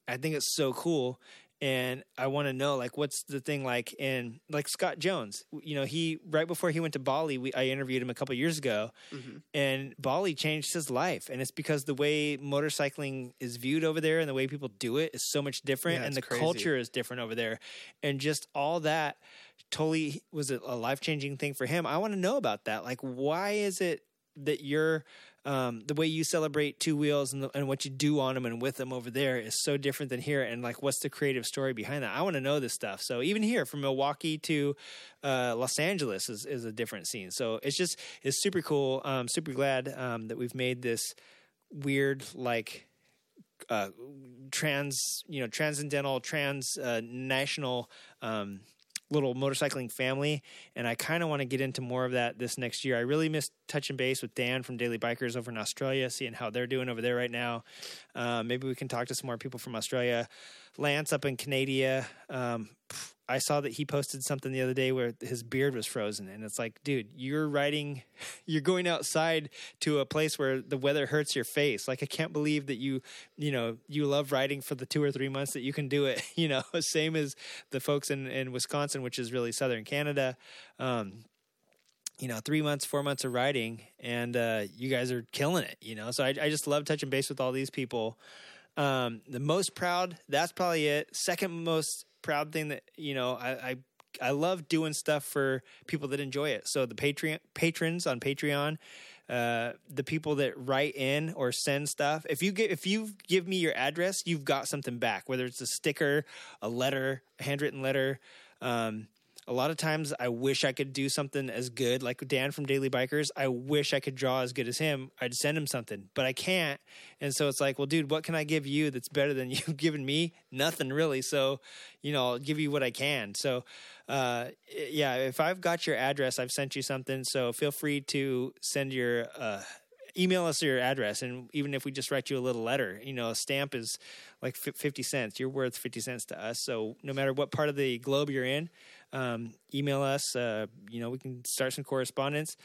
I think it's so cool and I want to know like what's the thing like in like Scott Jones you know he right before he went to Bali we, I interviewed him a couple years ago Mm-hmm. and Bali changed his life and it's because the way motorcycling is viewed over there and the way people do it is so much different Yeah, and the crazy. culture is different over there and just all that totally was a, a life-changing thing for him I want to know about that like why is it that you're um, the way you celebrate two wheels and, the, and what you do on them and with them over there is so different than here. And like, what's the creative story behind that? I want to know this stuff. So even here, from Milwaukee to uh, Los Angeles, is, is a different scene. So it's just it's super cool. Super glad um, that we've made this weird like uh, trans, you know, transcendental, trans uh, national um, little motorcycling family. And I kind of want to get into more of that this next year. I really miss touching base with Dan from Daily Bikers over in Australia, seeing how they're doing over there right now. Uh, maybe we can talk to some more people from Australia. Lance up in Canada. Um, I saw that he posted something the other day where his beard was frozen, and it's like, dude, you're riding, (laughs) you're going outside to a place where the weather hurts your face. Like, I can't believe that you, you know, you love riding for the two or three months that you can do it. (laughs) You know, (laughs) same as the folks in in Wisconsin, which is really southern Canada. Um, you know, three months, four months of riding, and uh, you guys are killing it. You know, so I, I just love touching base with all these people. Um, the most proud, that's probably it. Second most proud thing that you know, I, I I love doing stuff for people that enjoy it. So the Patreon patrons on Patreon, uh, the people that write in or send stuff. If you get if you give me your address, you've got something back. Whether it's a sticker, a letter, a handwritten letter. Um, a lot of times I wish I could do something as good like Dan from Daily Bikers. I wish I could draw as good as him. I'd send him something, but I can't. And so it's like, well, dude, what can I give you that's better than (laughs) you've given me? Nothing really. So, you know, I'll give you what I can. So, uh, yeah, if I've got your address, I've sent you something. So feel free to send your, uh, email us your address. And even if we just write you a little letter, you know, a stamp is like 50 cents. You're worth 50 cents to us. So no matter what part of the globe you're in, um, email us. Uh, you know, we can start some correspondence.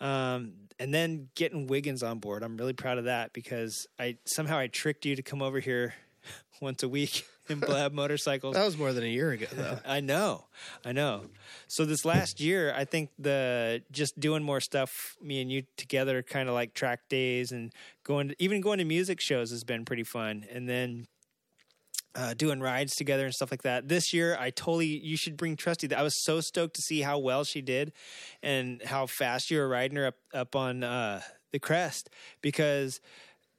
Um, and then getting Wiggins on board. I'm really proud of that because I somehow I tricked you to come over here (laughs) once a week (laughs) and blab (laughs) motorcycles. That was more than a year ago, though. I know, I know. So this last year, I think the just doing more stuff, me and you together, kind of like track days and going, to, even going to music shows has been pretty fun. And then uh, doing rides together and stuff like that. This year, I totally you should bring Trusty. I was so stoked to see how well she did and how fast you were riding her up up on uh, the crest because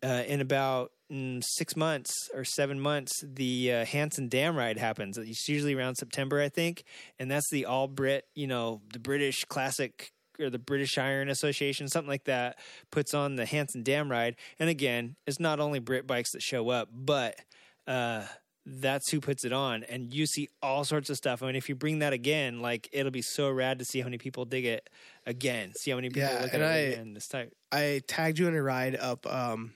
uh, in about mm, six months or seven months, the uh, Hansen Dam ride happens. It's usually around September, I think, and that's the all Brit, you know, the British classic or the British Iron Association, something like that, puts on the Hansen Dam ride. And again, it's not only Brit bikes that show up, but uh, that's who puts it on. And you see all sorts of stuff. I mean, if you bring that again, like it'll be so rad to see how many people dig it again. See how many people Yeah, look at and it I- again this time. I tagged you in a ride up um,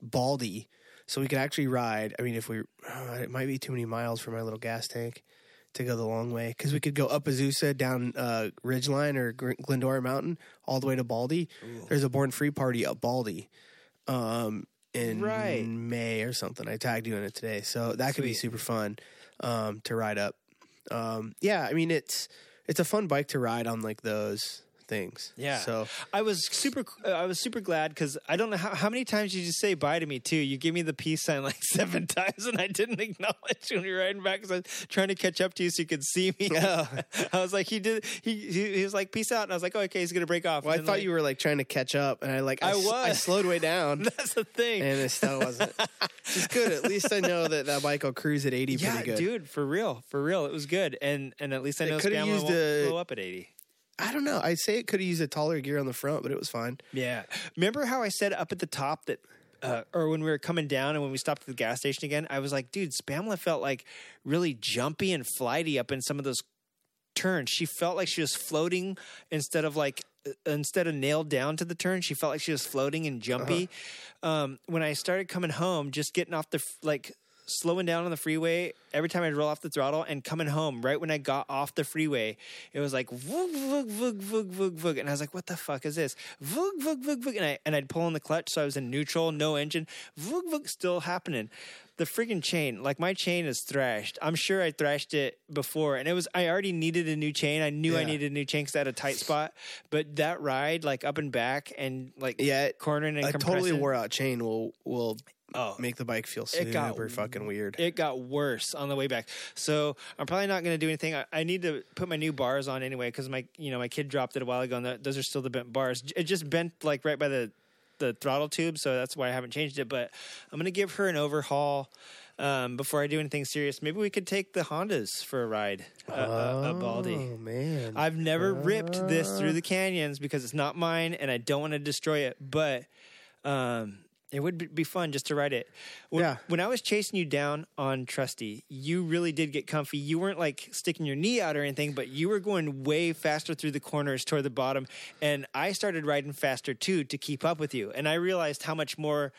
Baldy, so we could actually ride. I mean, if we, uh, it might be too many miles for my little gas tank to go the long way because we could go up Azusa, down uh, Ridgeline or Glendora Mountain, all the way to Baldy. There's a Born Free party up Baldy, um, in Right. May or something. I tagged you in it today, so that could be super fun um, to ride up. Um, yeah, I mean it's it's a fun bike to ride on like those. Things. Yeah. So I was super. Uh, I was super glad because I don't know how, how many times did you say bye to me too. You gave me the peace sign like (laughs) seven times, and I didn't acknowledge when you were riding back because I was trying to catch up to you so you could see me. Oh. (laughs) (laughs) I was like, he did. He, he he was like, peace out, and I was like, oh, okay, he's gonna break off. well, I thought then, you were like trying to catch up, and I like I, I was. I slowed way down, That's the thing. and it still wasn't. It's good. At least I know that that bike will cruise at eighty yeah, pretty good. dude, for real, for real, it was good, and and at least I know coulda used won't a- blow up at eighty. I don't know. I say it could have used a taller gear on the front, but it was fine. Yeah. Remember how I said up at the top that, uh, or when we were coming down and when we stopped at the gas station again, I was like, dude, Spamla felt like really jumpy and flighty up in some of those turns. She felt like she was floating instead of like, uh, instead of nailed down to the turn, she felt like she was floating and jumpy. Um, when I started coming home, just getting off the, like, slowing down on the freeway every time I'd roll off the throttle and coming home right when I got off the freeway, it was like voog voog voog voog voog voog, and I was like, "What the fuck is this?" Voog voog voog voog, and I and I'd pull on the clutch, so I was in neutral, no engine. Voog voog, still happening. The freaking chain, like my chain is thrashed. I'm sure I thrashed it before, and it was I already needed a new chain. I knew I needed a new chain because I had a tight spot. But that ride, like up and back, and like Yeah, cornering and A totally wore out chain will will Oh. make the bike feel It got super fucking weird. It got worse on the way back. So I'm probably not going to do anything. I, I need to put my new bars on anyway because my you know my kid dropped it a while ago and that, those are still the bent bars. It just bent like right by the the throttle tube, so that's why I haven't changed it. But I'm going to give her an overhaul. Um, before I do anything serious, maybe we could take the Hondas for a ride. Uh, uh, a Baldy. Oh man, I've never ripped this through the canyons because it's not mine and I don't want to destroy it, but um, it would be- fun just to ride it. When, Yeah. when I was chasing you down on Trusty, you really did get comfy. You weren't like sticking your knee out or anything, but you were going way faster through the corners toward the bottom. And I started riding faster too to keep up with you. And I realized how much more.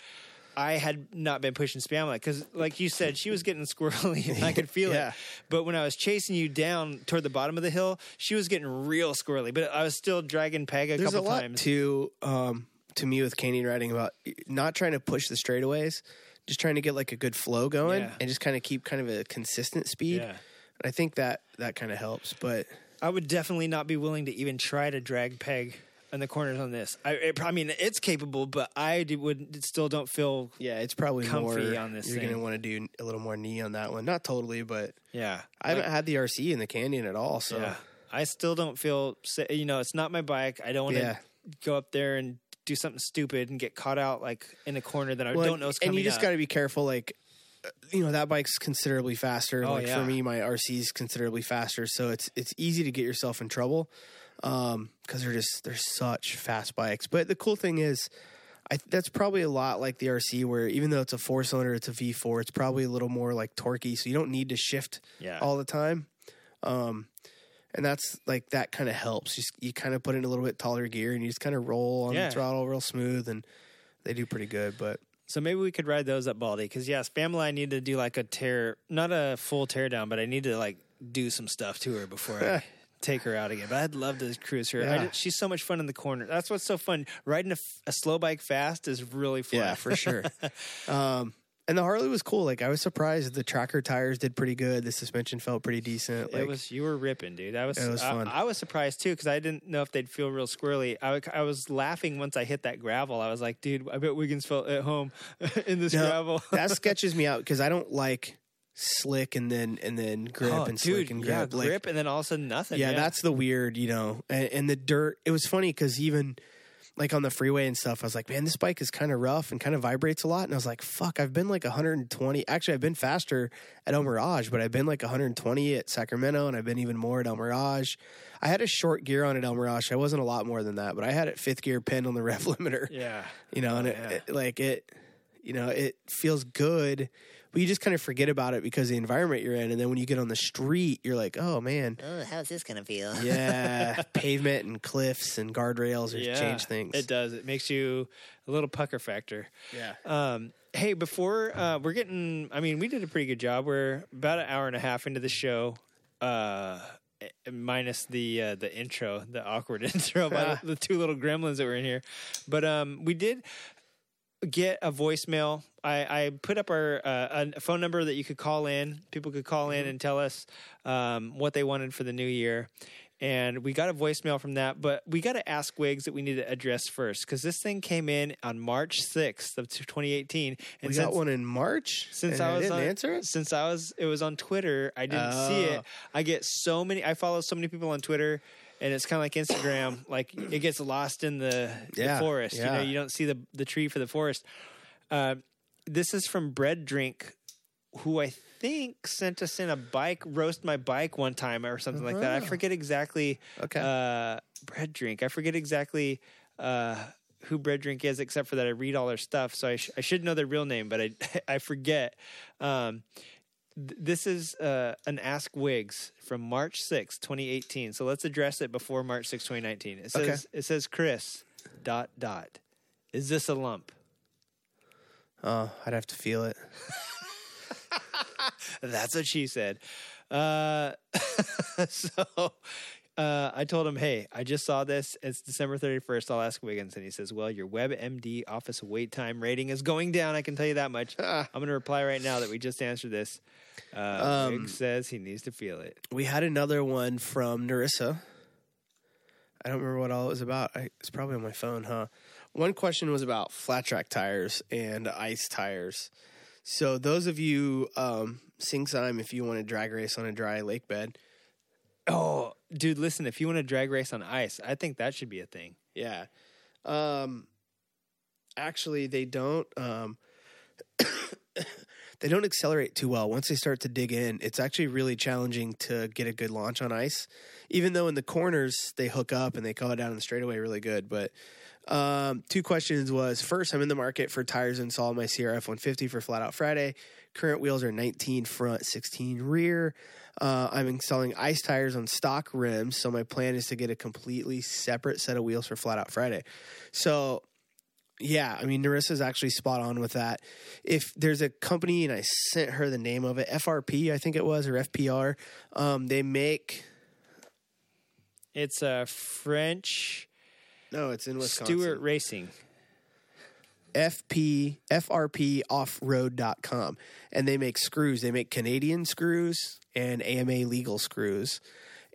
I had not been pushing Spamla because, like you said, she was getting (laughs) squirrely and I could feel Yeah. it. But when I was chasing you down toward the bottom of the hill, she was getting real squirrely. But I was still dragging Peg a there's a couple lot times. to um to me with canyon riding about not trying to push the straightaways, just trying to get like a good flow going Yeah. and just kind of keep kind of a consistent speed. Yeah. I think that that kind of helps, but I would definitely not be willing to even try to drag Peg in the corners on this. I, it, I mean, it's capable, but I do, would still don't feel. yeah, it's probably Comfy more on this You're gonna want to do a little more knee on that one. Not totally, but Yeah, I haven't had the RC in the canyon at all. So Yeah, I still don't feel. You know, it's not my bike. I don't want to Yeah. go up there and do something stupid and get caught out like in a corner that I Well, don't know is and coming. you just got to be careful. Like, uh, you know, that bike's considerably faster. Oh, like yeah. for me, my RC is considerably faster, so it's it's easy to get yourself in trouble um, because they're just they're such fast bikes. But the cool thing is, I that's probably a lot like the RC, where even though it's a four cylinder, it's a V four. It's probably a little more like torquey, so you don't need to shift Yeah. all the time. Um, and that's like that kind of helps. You, you kind of put in a little bit taller gear, and you just kind of roll on Yeah. the throttle real smooth, and they do pretty good. But So maybe we could ride those at Baldy because yeah, Spamla, I need to do like a tear, not a full tear down, but I need to like do some stuff to her before I (laughs) take her out again. But I'd love to cruise her. Yeah. did- she's so much fun in the corner. That's what's so fun. Riding a slow bike fast is really fun. Yeah, for sure. (laughs) um, and the Harley was cool. Like I was surprised the tracker tires did pretty good. The suspension felt pretty decent. Like, it was you were ripping, dude. I was It was I- fun. I, was surprised too because I didn't know if they'd feel real squirrely. I was laughing once I hit that gravel. I was like, dude, I bet Wiggins felt at home (laughs) in this No, gravel. (laughs) that (laughs) sketches me out because I don't like slick and then and then grip oh, and dude, slick and yeah, grip. Like, grip, and then all of a sudden nothing. yeah, that's the weird, you know. And, and the dirt. It was funny because even like on the freeway and stuff, I was like, man, this bike is kind of rough and kind of vibrates a lot. And I was like, fuck, I've been like 120. Actually, I've been faster at El Mirage, but I've been like 120 at Sacramento, and I've been even more at El Mirage. I had a short gear on at El Mirage. I wasn't a lot more than that, but I had it fifth gear pinned on the (laughs) rev limiter. yeah. you know, and oh, it, yeah. it- like it, you know, it feels good, but you just kind of forget about it because the environment you're in, and then when you get on the street, you're like, oh man, Oh, how's this gonna feel? (laughs) yeah, (laughs) pavement and cliffs and guardrails yeah, change things. It does. It makes you a little pucker factor. Yeah. Um, hey, before uh, we're getting, I mean, we did a pretty good job. We're about an hour and a half into the show, uh, minus the uh, the intro, the awkward (laughs) intro by the, the two little gremlins that were in here. But um, we did get a voicemail. I, I put up our uh, a phone number that you could call in. People could call in and tell us um, what they wanted for the new year. and we got a voicemail from that. But we got to ask Wiggs that we need to address first because this thing came in on March sixth of 2018, and We since, got one in March. since I was didn't on, answer it. since I was it was on Twitter, I didn't see it. Oh. I get so many. I follow so many people on Twitter. And it's kind of like Instagram, (coughs) like it gets lost in the, the Yeah, forest. You know, yeah. you don't see the the tree for the forest. Uh, this is from Bread Drink, who I think sent us in a bike roast my bike one time or something like that. I Oh. forget exactly. Okay. Uh, Bread Drink. I forget exactly uh, who Bread Drink is, except for that I read all their stuff, so I, sh- I should know their real name, but I (laughs) I forget. Um, this is uh, an Ask Wiggs from March sixth, 2018. So let's address it before March sixth, 2019. It says Okay. it says Chris dot dot. Is this a lump? oh, I'd have to feel it. (laughs) (laughs) That's what she said. Uh, (laughs) so uh, I told him, hey, I just saw this. It's December 31st. I'll ask Wiggins. And he says, well, your WebMD office wait time rating is going down. I can tell you that much. (laughs) I'm going to reply right now that we just answered this. Uh, Um, Wiggs says he needs to feel it. We had another one from Narissa. I don't remember what all it was about. I, it's probably on my phone, huh? One question was about flat track tires and ice tires. So those of you um, sing time if you want to drag race on a dry lake bed. Oh, dude, listen, if you want to drag race on ice, I think that should be a thing. Yeah. Um, actually, they don't. Um, (coughs) they don't accelerate too well. Once they start to dig in, it's actually really challenging to get a good launch on ice. Even though in the corners they hook up and they come down in the straightaway really good. But um, two questions was first, I'm in the market for tires and on my CRF 150 for Flat Out Friday. Current wheels are 19 front, 16 rear. Uh, I'm installing ice tires on stock rims, so my plan is to get a completely separate set of wheels for Flat Out Friday. So yeah, I mean, Narissa's actually spot on with that. If there's a company, and I sent her the name of it, FRP, I think it was, or FPR, um, they make, It's a French no, it's in Wisconsin. Stewart Racing. FP, FRPoffroad.com. And they make screws. They make Canadian screws and AMA legal screws.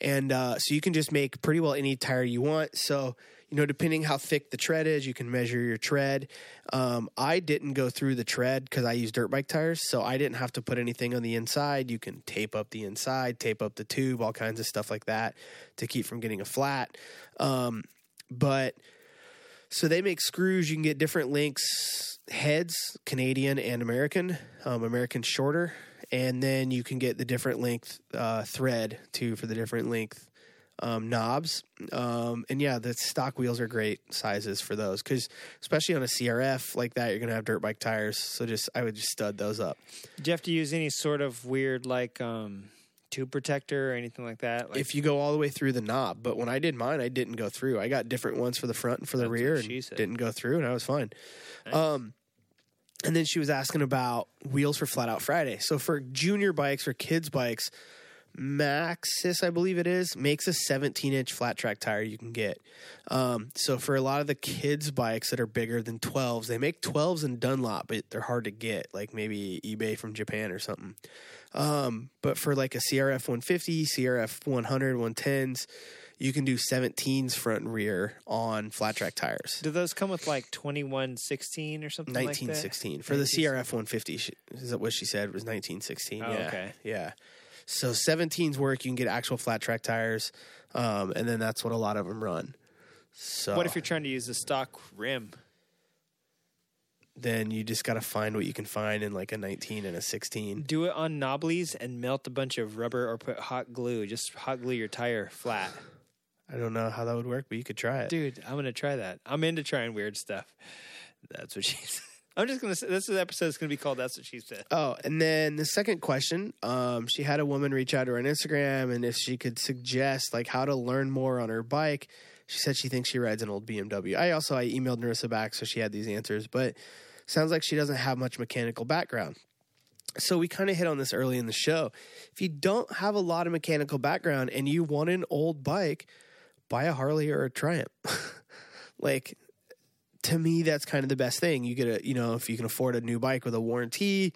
And uh, so you can just make pretty well any tire you want. So, you know, depending how thick the tread is, you can measure your tread. Um, I didn't go through the tread because I use dirt bike tires. So I didn't have to put anything on the inside. You can tape up the inside, tape up the tube, all kinds of stuff like that to keep from getting a flat. Um, but so they make screws. You can get different lengths, heads, Canadian and American. Um, American shorter, and then you can get the different length uh, thread too for the different length um, knobs. Um, and yeah, the stock wheels are great sizes for those because especially on a CRF like that, you're gonna have dirt bike tires. So just I would just stud those up. Do you have to use any sort of weird like um tube protector or anything like that? Like, if you go all the way through the knob, but when I did mine, I didn't go through. I got different ones for the front and for the rear, and said. didn't go through, and I was fine. Um, and then she was asking about wheels for Flat Out Friday. So for junior bikes or kids bikes, Maxxis, I believe it is, makes a 17 inch flat track tire you can get. Um, so for a lot of the kids bikes that are bigger than 12s, they make 12s in Dunlop, but they're hard to get, like maybe eBay from Japan or something. Um, but for like a CRF 150, CRF 100, 110s, you can do 17s front and rear on flat track tires. do those come with like twenty one sixteen or something like that? 1916 for the CRF 150. She, is that what she said it was 1916? Oh, yeah, okay. yeah. So 17s work. You can get actual flat track tires, um, and then that's what a lot of them run. So What if you're trying to use the stock rim? then you just got to find what you can find in like a 19 and a 16. Do it on knobblies and melt a bunch of rubber or put hot glue. Just hot glue your tire flat. I don't know how that would work, but you could try it. Dude, I'm gonna try that. I'm into trying weird stuff. That's what she (laughs) said. I'm just gonna say this episode is gonna be called That's What She Said. Oh, and then the second question, um, she had a woman reach out to her on Instagram and if she could suggest like how to learn more on her bike. She said she thinks she rides an old BMW. I also I emailed Narissa back so she had these answers, but sounds like she doesn't have much mechanical background. So we kind of hit on this early in the show. If you don't have a lot of mechanical background and you want an old bike, buy a Harley or a Triumph. (laughs) like to me that's kind of the best thing. You get a, you know, if you can afford a new bike with a warranty,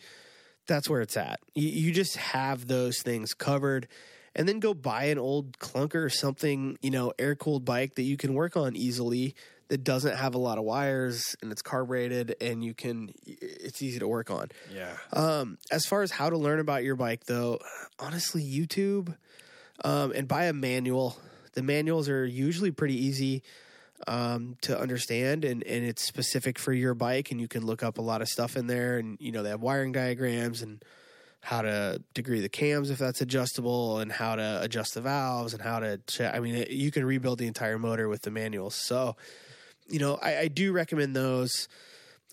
that's where it's at. You, you just have those things covered. and then go buy an old clunker or something, you know, air cooled bike that you can work on easily that doesn't have a lot of wires and it's carbureted and you can it's easy to work on. Yeah. Um, as far as how to learn about your bike, though, honestly, YouTube um, and buy a manual. The manuals are usually pretty easy um, to understand, and, and it's specific for your bike, and you can look up a lot of stuff in there. And you know they have wiring diagrams and how to degree the cams if that's adjustable, and how to adjust the valves, and how to. Check. I mean, it, you can rebuild the entire motor with the manuals. So, you know, I, I do recommend those.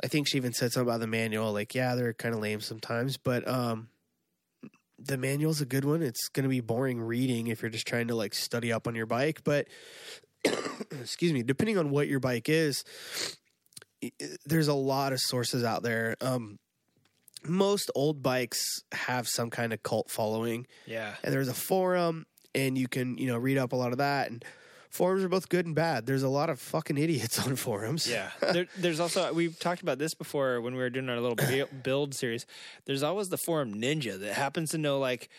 I think she even said something about the manual. Like, yeah, they're kind of lame sometimes, but um, the manual's a good one. It's going to be boring reading if you're just trying to like study up on your bike, but (coughs) excuse me, depending on what your bike is, there's a lot of sources out there. Um, most old bikes have some kind of cult following, Yeah. and there's a forum, and you can you know read up a lot of that. And forums are both good and bad. There's a lot of fucking (laughs) idiots on forums. Yeah. (laughs) there, there's also we've talked about this before when we were doing our little (coughs) build series. There's always the forum ninja that happens to know like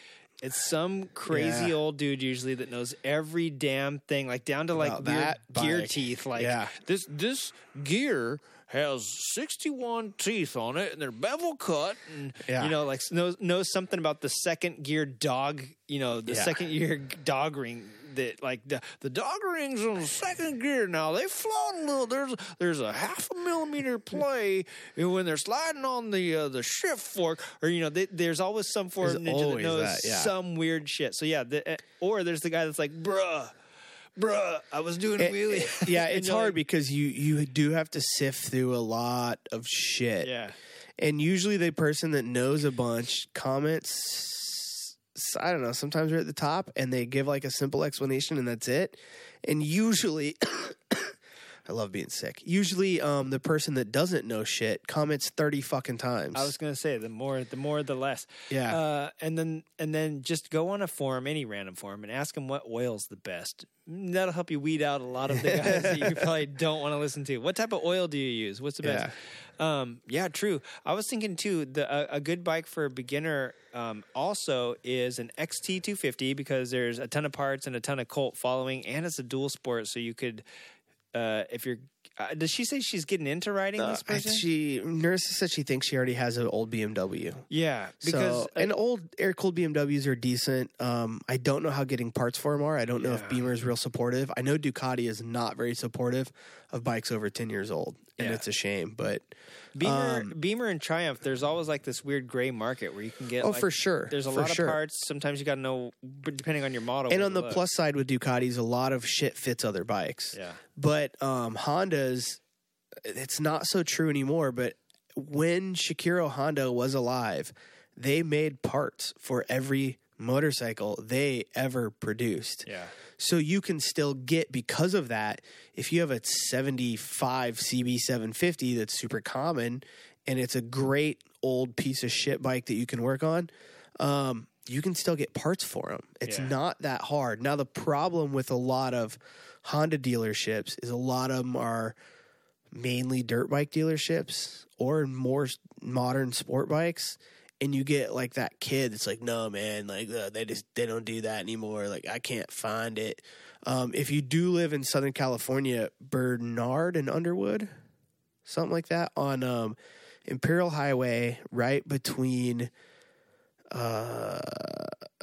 it's some crazy Yeah. old dude usually that knows every damn thing, like down to like weird that gear teeth. Like Yeah. this this gear has 61 teeth on it and they're bevel cut and Yeah. you know like knows knows something about the second gear dog you know the second gear dog ring that like the the dog rings on second gear. Now they float a little. There's there's a half a millimeter play and when they're sliding on the uh, the shift fork or you know they, there's always some forum There's ninja that knows that, yeah. some weird shit. So yeah the, uh, or there's the guy that's like bruh bruh i was doing a It- wheelie. it- (laughs) yeah, it's hard like, because you you do have to sift through a lot of shit. yeah. And usually the person that knows a bunch comments I don't know, sometimes they're at the top and they give like a simple explanation and that's it. And usually (coughs) I love being sick. Usually um the person that doesn't know shit comments 30 fucking times. I was gonna say the more the more the less. Yeah. Uh, and then and then just go on a forum, any random forum, and ask them what oil's the best. Mm, That'll help you weed out a lot of the (laughs) guys that you probably don't want to listen to. What type of oil do you use? What's the best? Um, yeah, true. I was thinking too. The a, a good bike for a beginner um, also is an XT250 because there's a ton of parts and a ton of cult following, and it's a dual sport, so you could. Uh, if you're, uh, does she say she's getting into riding Uh, this I- person? she nurse said she thinks she already has an old BMW. yeah, because so, and old air cooled BMWs are decent. Um, I don't know how getting parts for them are. I don't know if Beamer is real supportive. I know Ducati is not very supportive of bikes over ten years old, and Yeah. it's a shame. But Beamer, Um, Beamer and Triumph, there's always like this weird gray market where you can get. oh, like- for sure, There's a for lot sure. of parts. Sometimes you got to know, depending on your model. And on the look. plus side with Ducatis, a lot of shit fits other bikes. yeah, But um, Hondas, it's not so true anymore. But when Soichiro Honda was alive, they made parts for every motorcycle they ever produced. yeah, So you can still get because of that. If you have a 75 CB750 that's super common and it's a great old piece of shit bike that you can work on, um, you can still get parts for them. It's Yeah. not that hard. Now the problem with a lot of Honda dealerships is a lot of them are mainly dirt bike dealerships or more modern sport bikes and you get like that kid that's like no man like uh, they just they don't do that anymore like i can't find it. Um, if you do live in southern california bernard and underwood something like that on um, imperial highway right between uh,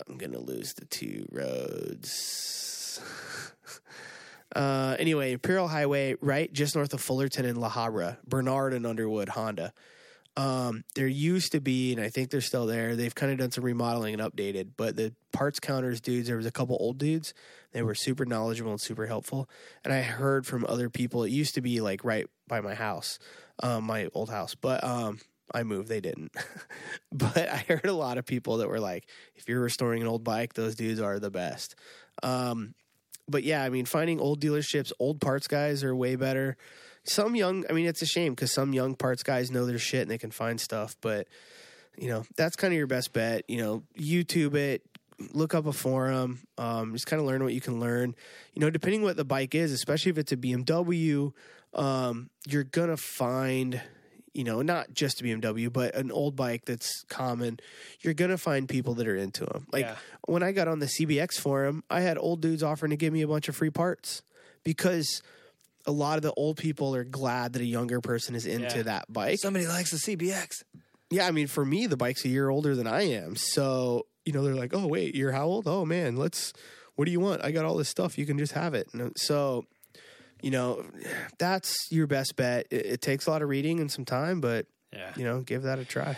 i'm gonna lose the two roads (laughs) Uh, anyway, Imperial Highway, right just north of Fullerton and La Habra, Bernard and Underwood Honda. Um, there used to be, and I think they're still there. They've kind of done some remodeling and updated, but the parts counters dudes, there was a couple old dudes. They were super knowledgeable and super helpful. And I heard from other people, it used to be like right by my house, um, my old house, but um, I moved. They didn't. (laughs) but I heard a lot of people that were like, if you're restoring an old bike, those dudes are the best. Um, but yeah, I mean, finding old dealerships, old parts guys are way better. Some young, I mean, it's a shame because some young parts guys know their shit and they can find stuff. But you know, that's kind of your best bet. You know, YouTube it, look up a forum, um, just kind of learn what you can learn. You know, depending what the bike is, especially if it's a BMW, um, you're gonna find you know, not just a BMW, but an old bike that's common, you're going to find people that are into them. Like Yeah. when I got on the CBX forum, I had old dudes offering to give me a bunch of free parts because a lot of the old people are glad that a younger person is into Yeah. that bike. Somebody likes the CBX. Yeah, I mean, for me, the bike's a year older than I am. So, you know, they're like, oh, wait, you're how old? Oh, man, let's, what do you want? I got all this stuff. You can just have it. And uh, so, you know, that's your best bet. It, it takes a lot of reading and some time, but, Yeah. you know, give that a try.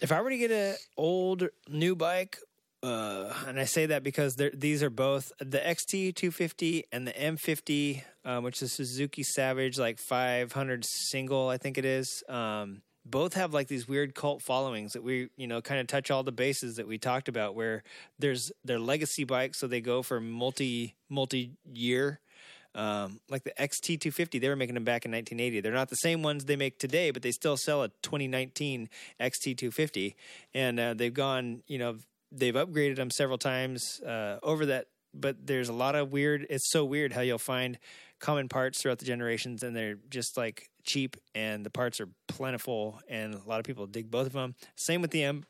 If I were to get an old new bike, uh, and I say that because these are both the XT250 and the M50, um, which is Suzuki Savage, like 500 single, I think it is. Um, both have like these weird cult followings that we, you know, kind of touch all the bases that we talked about. Where there's their legacy bikes, so they go for multi multi year. Um, like the XT250, they were making them back in 1980. They're not the same ones they make today, but they still sell a 2019 XT250, and uh, they've gone, you know, they've upgraded them several times uh, over that. But there's a lot of weird. It's so weird how you'll find common parts throughout the generations, and they're just like cheap, and the parts are plentiful, and a lot of people dig both of them. Same with the M.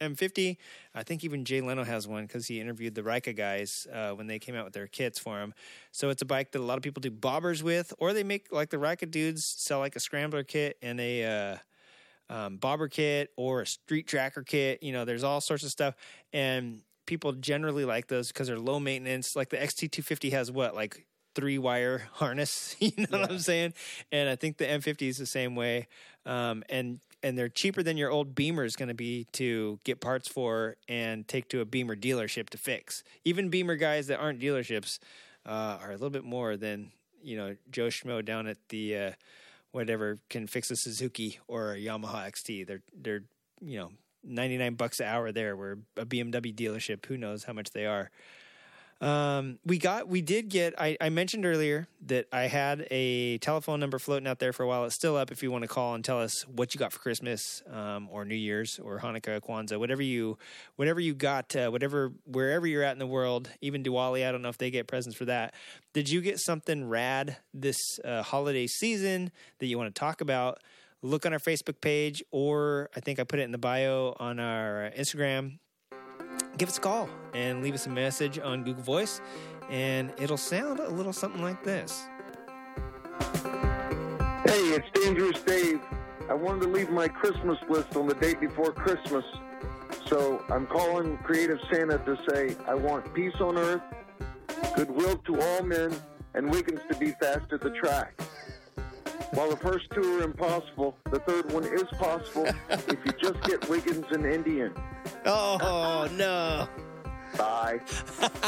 M50. I think even Jay Leno has one because he interviewed the Rika guys uh, when they came out with their kits for him. So it's a bike that a lot of people do bobbers with, or they make like the Rika dudes sell like a scrambler kit and a uh, um, bobber kit or a street tracker kit. You know, there's all sorts of stuff, and people generally like those because they're low maintenance. Like the XT250 has what like three wire harness. (laughs) You know what I'm saying? And I think the M50 is the same way. Um, and and they're cheaper than your old Beamer is going to be to get parts for and take to a Beamer dealership to fix. Even Beamer guys that aren't dealerships uh, are a little bit more than you know Joe Schmo down at the uh, whatever can fix a Suzuki or a Yamaha XT. They're they're you know 99 bucks an hour there where a BMW dealership who knows how much they are. Um, we got, we did get, I, I mentioned earlier that I had a telephone number floating out there for a while. It's still up if you want to call and tell us what you got for Christmas, um, or New Year's or Hanukkah, Kwanzaa, whatever you, whatever you got, uh, whatever, wherever you're at in the world, even Diwali. I don't know if they get presents for that. Did you get something rad this uh, holiday season that you want to talk about? Look on our Facebook page, or I think I put it in the bio on our Instagram give us a call and leave us a message on Google Voice, and it'll sound a little something like this. Hey, it's Dangerous Dave. I wanted to leave my Christmas list on the day before Christmas. So I'm calling Creative Santa to say I want peace on earth, goodwill to all men, and Wiggins to be fast at the track. While the first two are impossible, the third one is possible if you just get Wiggins and Indian. Oh no! Bye.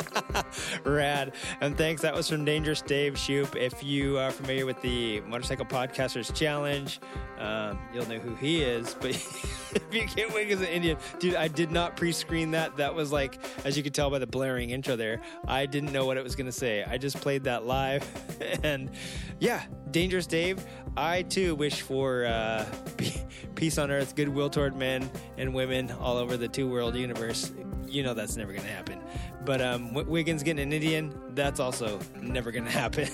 (laughs) Rad. And thanks. That was from Dangerous Dave Shoop. If you are familiar with the Motorcycle Podcasters Challenge, um, you'll know who he is. But (laughs) if you get Wiggins an Indian, dude, I did not pre screen that. That was like, as you could tell by the blaring intro there, I didn't know what it was going to say. I just played that live. (laughs) and yeah, Dangerous Dave, I too wish for uh, (laughs) peace on earth, goodwill toward men and women all over the two world universe. You know that's never going to happen. But um, Wiggins getting an Indian, that's also never going (laughs) to happen.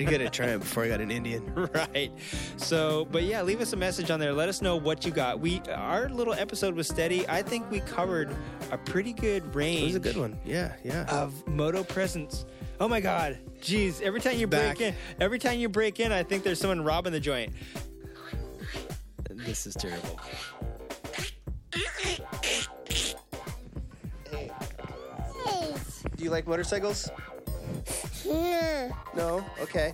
I got to try it before I got an Indian. (laughs) right. So, but yeah, leave us a message on there. Let us know what you got. We our little episode was steady. I think we covered a pretty good range. It was a good one. Yeah, yeah. of moto presence. Oh my god. Jeez, every time you Back. break in, every time you break in, I think there's someone robbing the joint. This is terrible. Do you like motorcycles? No? Okay.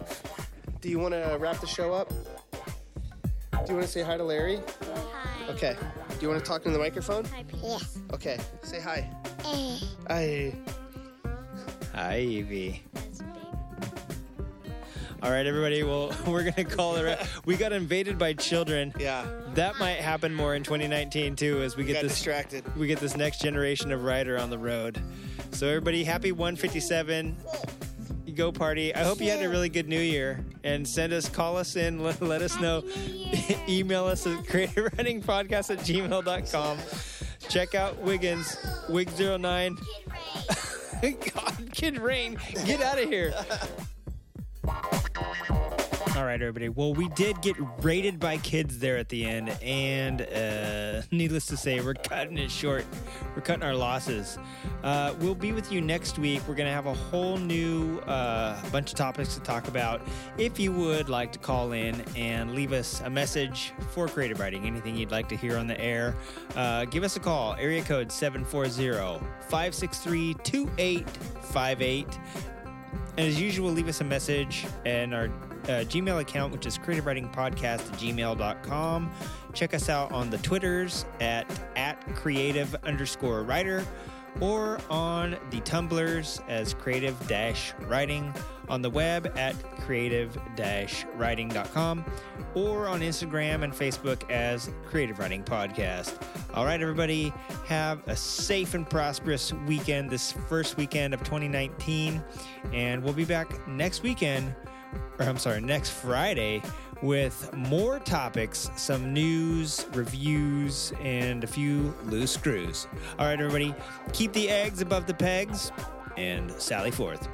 Do you want to wrap the show up? Do you want to say hi to Larry? Hi. Okay. Do you want to talk in the microphone? Yes. Okay. Say hi. Eh. Hi. Hi, Evie. All right, everybody. Well, (laughs) we're gonna call it. a- We got invaded by children. Yeah. That might happen more in 2019 too, as we get Got this distracted. we get this next generation of rider on the road. So everybody, happy 157. You Go party. I hope you had a really good New Year and send us, call us in, let, let us know. (laughs) Email us at creativeridingpodcast at gmail.com. Check out Wiggins, Wig09. (laughs) God, Kid Rain, get out of here. All right, everybody. Well, we did get raided by kids there at the end, and uh, (laughs) needless to say, we're cutting it short. We're cutting our losses. Uh, we'll be with you next week. We're going to have a whole new uh, bunch of topics to talk about. If you would like to call in and leave us a message for creative riding, anything you'd like to hear on the air, uh, give us a call. Area code 740 563 2858. And as usual, leave us a message and our uh, Gmail account, which is creativeridingpodcast at gmail.com. Check us out on the Twitters at, at creative underscore rider or on the Tumblrs as creative dash riding, on the web at creative dash riding.com, or on Instagram and Facebook as Creative Riding Podcast. All right, everybody, have a safe and prosperous weekend, this first weekend of 2019, and we'll be back next weekend, or I'm sorry, next Friday with more topics, some news, reviews, and a few loose screws. All right, everybody, keep the eggs above the pegs and sally forth.